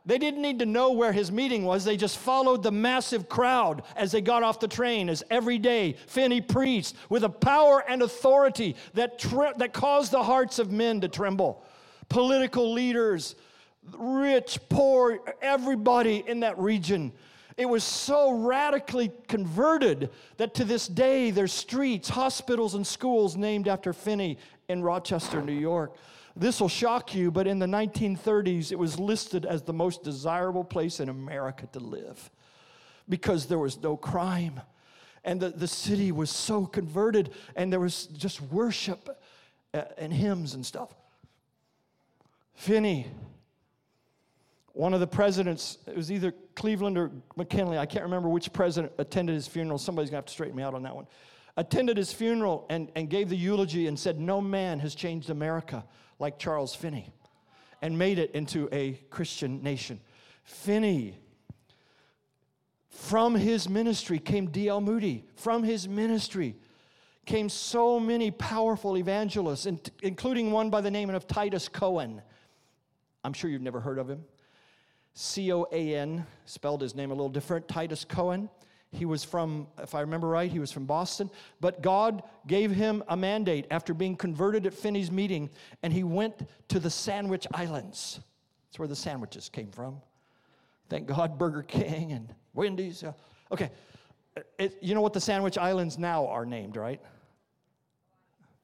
They didn't need to know where his meeting was. They just followed the massive crowd as they got off the train, as every day Finney preached with a power and authority that, that caused the hearts of men to tremble. Political leaders, rich, poor, everybody in that region it was so radically converted that to this day there's streets, hospitals, and schools named after Finney in Rochester, New York. This will shock you, but in the 1930s, it was listed as the most desirable place in America to live because there was no crime. And the, the city was so converted, and there was just worship uh, and hymns and stuff. Finney one of the presidents, it was either Cleveland or McKinley, I can't remember which president attended his funeral. Somebody's gonna have to straighten me out on that one. Attended his funeral and, and gave the eulogy and said, No man has changed America like Charles Finney and made it into a Christian nation. Finney, from his ministry came D.L. Moody. From his ministry came so many powerful evangelists, including one by the name of Titus Coan. I'm sure you've never heard of him. C O A N, spelled his name a little different, Titus Coan. He was from, if I remember right, he was from Boston. But God gave him a mandate after being converted at Finney's meeting, and he went to the Sandwich Islands. That's where the sandwiches came from. Thank God, Burger King and Wendy's. Okay, it, you know what the Sandwich Islands now are named, right?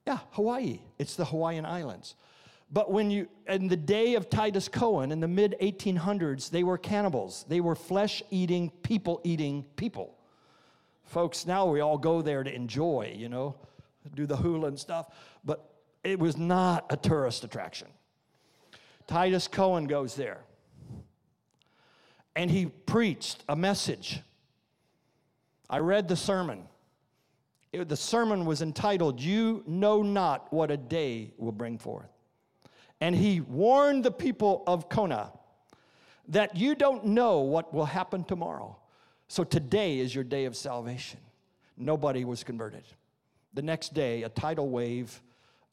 Yeah, Hawaii. It's the Hawaiian Islands. But when you, in the day of Titus Coan in the mid 1800s, they were cannibals. They were flesh eating, people eating people. Folks, now we all go there to enjoy, you know, do the hula and stuff, but it was not a tourist attraction. Titus Coan goes there and he preached a message. I read the sermon. It, the sermon was entitled, You Know Not What a Day Will Bring Forth. And he warned the people of Kona that you don't know what will happen tomorrow. So today is your day of salvation. Nobody was converted. The next day, a tidal wave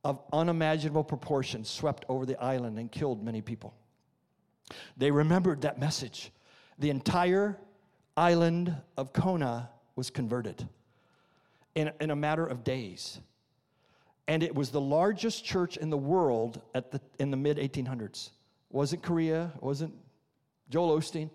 of unimaginable proportions swept over the island and killed many people. They remembered that message. The entire island of Kona was converted in, in a matter of days and it was the largest church in the world at the, in the mid 1800s. It wasn't Korea, wasn't Joel Osteen,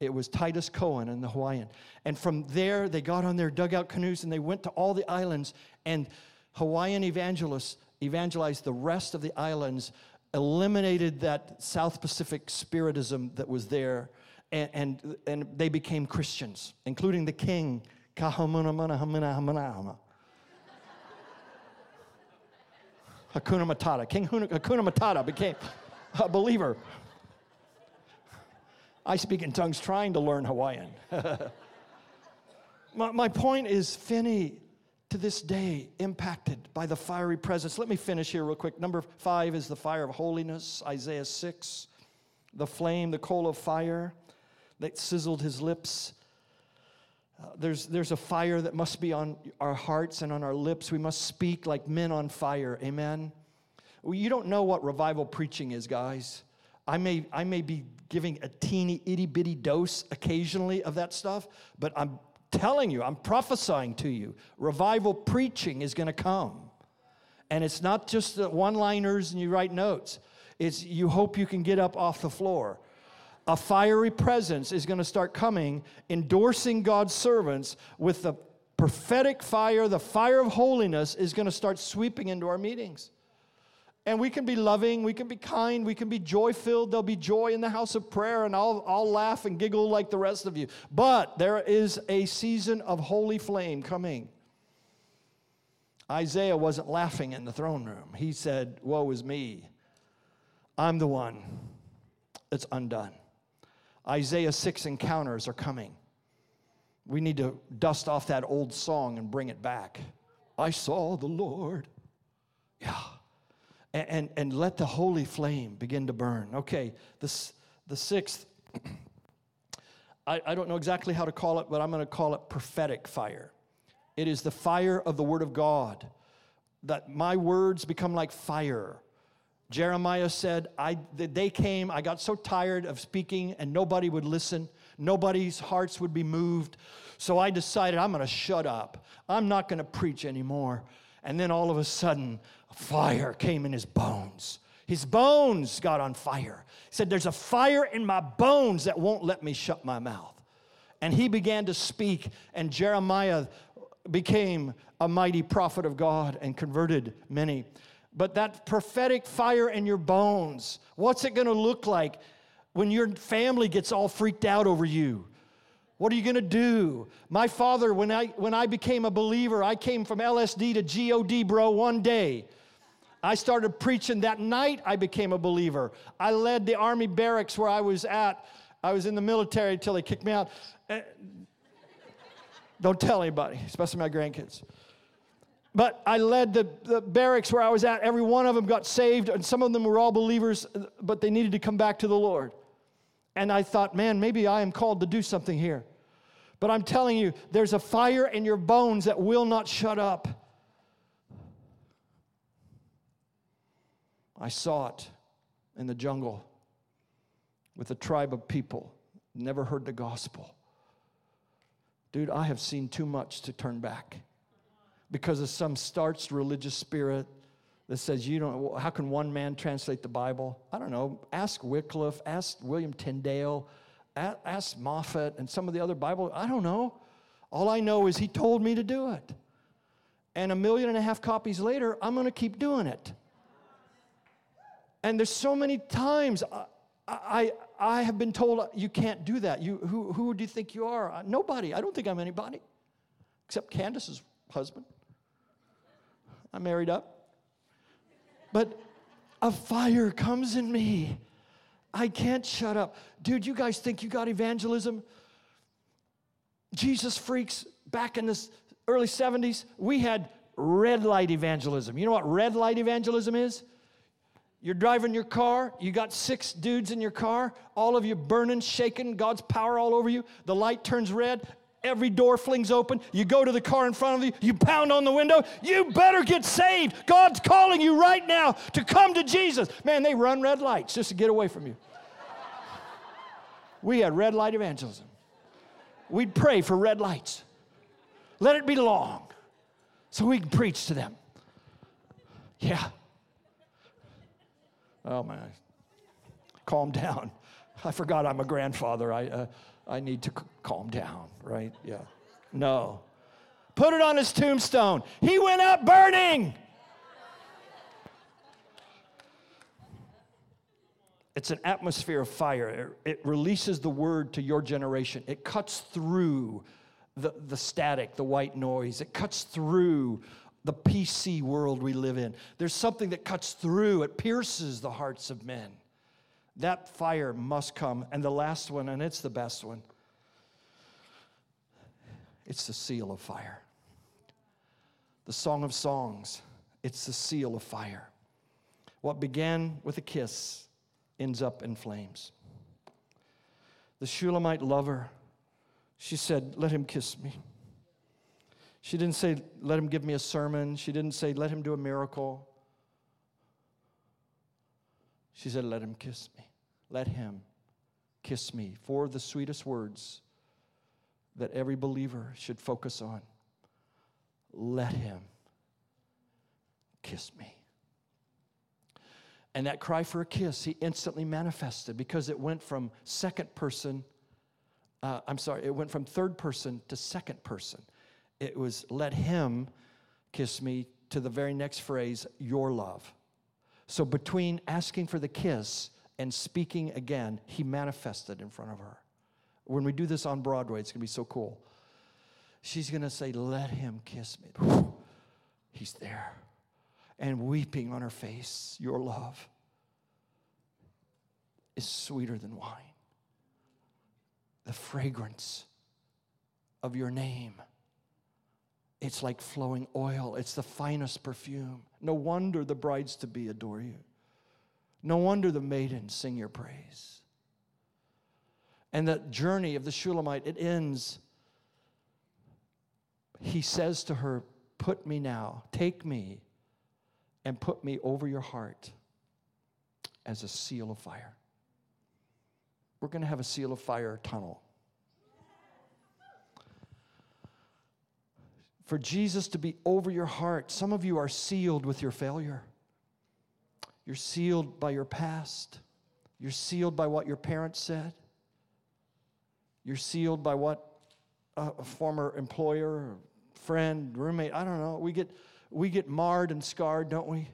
it was Titus Coan and the Hawaiian. And from there, they got on their dugout canoes and they went to all the islands, and Hawaiian evangelists evangelized the rest of the islands, eliminated that South Pacific spiritism that was there, and, and, and they became Christians, including the king. Hakuna Matata. King Hakuna Matata became a believer. I speak in tongues trying to learn Hawaiian. [laughs] my, my point is, Finney, to this day, impacted by the fiery presence. Let me finish here real quick. Number five is the fire of holiness, Isaiah 6. The flame, the coal of fire that sizzled his lips. Uh, there's, there's a fire that must be on our hearts and on our lips. We must speak like men on fire. Amen. Well, you don't know what revival preaching is, guys. I may, I may be giving a teeny itty bitty dose occasionally of that stuff, but I'm telling you, I'm prophesying to you, revival preaching is going to come. And it's not just the one liners and you write notes, it's you hope you can get up off the floor. A fiery presence is going to start coming, endorsing God's servants with the prophetic fire, the fire of holiness is going to start sweeping into our meetings. And we can be loving, we can be kind, we can be joy filled. There'll be joy in the house of prayer, and I'll, I'll laugh and giggle like the rest of you. But there is a season of holy flame coming. Isaiah wasn't laughing in the throne room. He said, Woe is me. I'm the one that's undone. Isaiah 6 encounters are coming. We need to dust off that old song and bring it back. I saw the Lord. Yeah and, and, and let the holy flame begin to burn. Okay, this, the sixth, [clears throat] I, I don't know exactly how to call it, but I'm going to call it prophetic fire. It is the fire of the Word of God, that my words become like fire. Jeremiah said, I, the day came, I got so tired of speaking and nobody would listen. Nobody's hearts would be moved. So I decided I'm going to shut up. I'm not going to preach anymore. And then all of a sudden, a fire came in his bones. His bones got on fire. He said, There's a fire in my bones that won't let me shut my mouth. And he began to speak, and Jeremiah became a mighty prophet of God and converted many. But that prophetic fire in your bones, what's it gonna look like when your family gets all freaked out over you? What are you going to do? My father, when I, when I became a believer, I came from LSD to GOD, bro, one day. I started preaching that night, I became a believer. I led the army barracks where I was at. I was in the military until they kicked me out. Eh, don't tell anybody, especially my grandkids. But I led the, the barracks where I was at. Every one of them got saved, and some of them were all believers, but they needed to come back to the Lord. And I thought, man, maybe I am called to do something here. But I'm telling you, there's a fire in your bones that will not shut up. I saw it in the jungle with a tribe of people, never heard the gospel. Dude, I have seen too much to turn back because of some starched religious spirit that says, you don't, how can one man translate the Bible? I don't know. Ask Wycliffe, ask William Tyndale, ask Moffatt and some of the other Bible. I don't know. All I know is he told me to do it. And a million and a half copies later, I'm going to keep doing it. And there's so many times I, I, I have been told you can't do that. You, who, who do you think you are? Nobody. I don't think I'm anybody except Candice's husband. I'm married up. But a fire comes in me. I can't shut up. Dude, you guys think you got evangelism? Jesus freaks back in the early 70s, we had red light evangelism. You know what red light evangelism is? You're driving your car, you got six dudes in your car, all of you burning, shaking, God's power all over you. The light turns red, Every door flings open. You go to the car in front of you. You pound on the window. You better get saved. God's calling you right now to come to Jesus. Man, they run red lights just to get away from you. We had red light evangelism. We'd pray for red lights. Let it be long so we can preach to them. Yeah. Oh, my. Calm down. I forgot I'm a grandfather. I. Uh, I need to c- calm down, right? Yeah. No. Put it on his tombstone. He went up burning. It's an atmosphere of fire. It releases the word to your generation. It cuts through the, the static, the white noise. It cuts through the PC world we live in. There's something that cuts through, it pierces the hearts of men. That fire must come. And the last one, and it's the best one, it's the seal of fire. The Song of Songs, it's the seal of fire. What began with a kiss ends up in flames. The Shulamite lover, she said, Let him kiss me. She didn't say, Let him give me a sermon. She didn't say, Let him do a miracle. She said, Let him kiss me. Let him kiss me. Four the sweetest words that every believer should focus on. Let him kiss me. And that cry for a kiss, he instantly manifested because it went from second person, uh, I'm sorry, it went from third person to second person. It was, let him kiss me, to the very next phrase, your love. So between asking for the kiss and speaking again, he manifested in front of her. When we do this on Broadway, it's gonna be so cool. She's gonna say, Let him kiss me. [sighs] He's there and weeping on her face, Your love is sweeter than wine. The fragrance of your name. It's like flowing oil. It's the finest perfume. No wonder the brides to be adore you. No wonder the maidens sing your praise. And that journey of the Shulamite, it ends. He says to her, Put me now, take me and put me over your heart as a seal of fire. We're going to have a seal of fire tunnel. For Jesus to be over your heart, some of you are sealed with your failure. You're sealed by your past. You're sealed by what your parents said. You're sealed by what a former employer, friend, roommate, I don't know. We get we get marred and scarred, don't we?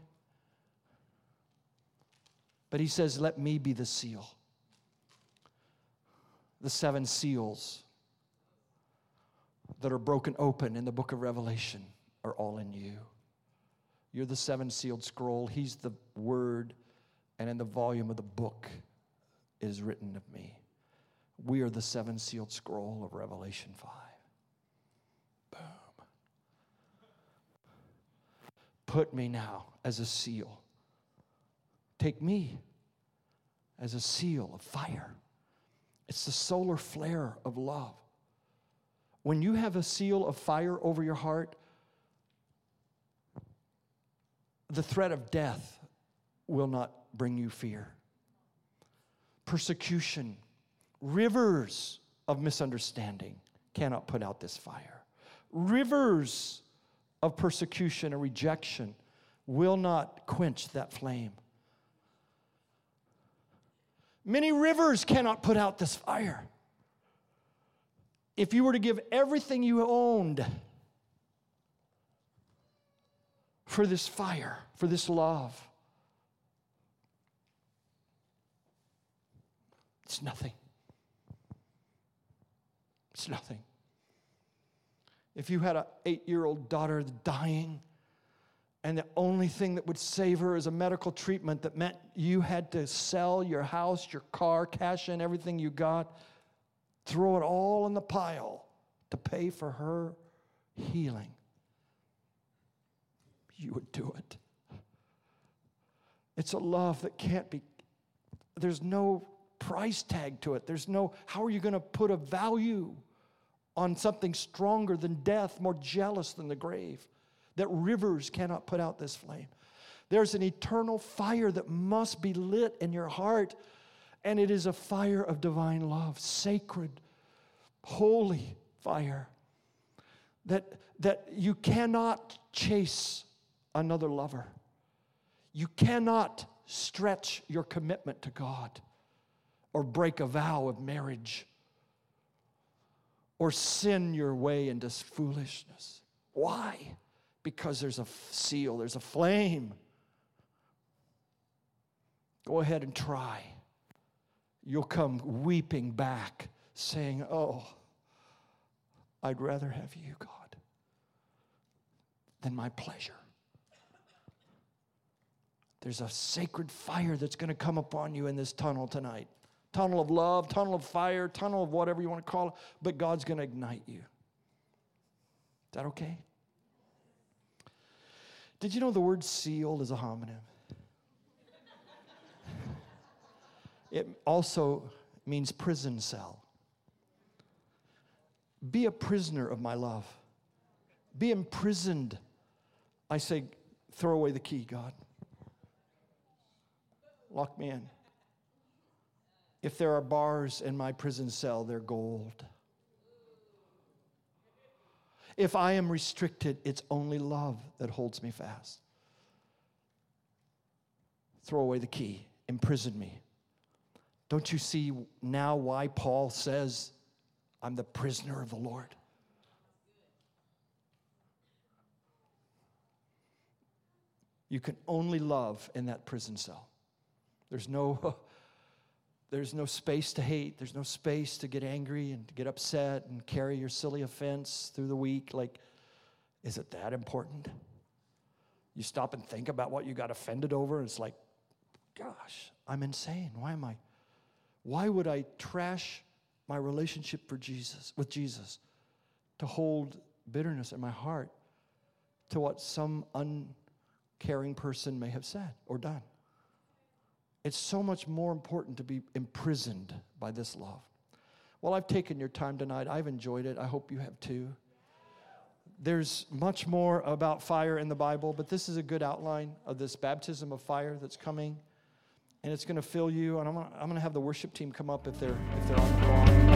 But he says, Let me be the seal. The seven seals that are broken open in the book of Revelation are all in you. You're the seven sealed scroll. He's the word, and in the volume of the book is written of me. We are the seven sealed scroll of Revelation 5. Boom. Put me now as a seal. Take me as a seal of fire. It's the solar flare of love. When you have a seal of fire over your heart, the threat of death will not bring you fear. Persecution, rivers of misunderstanding cannot put out this fire. Rivers of persecution and rejection will not quench that flame. Many rivers cannot put out this fire. If you were to give everything you owned for this fire, for this love, it's nothing. It's nothing. If you had an eight year old daughter dying, and the only thing that would save her is a medical treatment that meant you had to sell your house, your car, cash in everything you got, throw it all in the pile to pay for her healing, you would do it. It's a love that can't be, there's no price tag to it. There's no, how are you going to put a value? on something stronger than death, more jealous than the grave, that rivers cannot put out this flame. There's an eternal fire that must be lit in your heart, and it is a fire of divine love, sacred, holy fire. That, that you cannot chase another lover. You cannot stretch your commitment to God or break a vow of marriage or sin your way into foolishness. Why? Because there's a seal, there's a flame. Go ahead and try. you'll come weeping back, saying, Oh, I'd rather have you, God, than my pleasure. There's a sacred fire that's going to come upon you in this tunnel tonight. Tunnel of love, tunnel of fire, tunnel of whatever you want to call it, but God's going to ignite you. Is that okay? Did you know the word sealed is a homonym? [laughs] It also means prison cell. Be a prisoner of my love. Be imprisoned. I say, throw away the key, God. Lock me in. If there are bars in my prison cell, they're gold. If I am restricted, it's only love that holds me fast. Throw away the key, imprison me. Don't you see now why Paul says, I'm the prisoner of the Lord? You can only love in that prison cell. There's no, [laughs] there's no space to hate. There's no space to get angry and to get upset and carry your silly offense through the week. Like, is it that important? You stop and think about what you got offended over, and it's like, gosh, I'm insane. Why am I? Why would I trash my relationship for Jesus with Jesus to hold bitterness in my heart to what some uncaring person may have said or done? It's so much more important to be imprisoned by this love. Well, I've taken your time tonight. I've enjoyed it. I hope you have too. There's much more about fire in the Bible, but this is a good outline of this baptism of fire that's coming. And it's going to fill you. And I'm going to, have the worship team come up if they're, if they're on the lawn.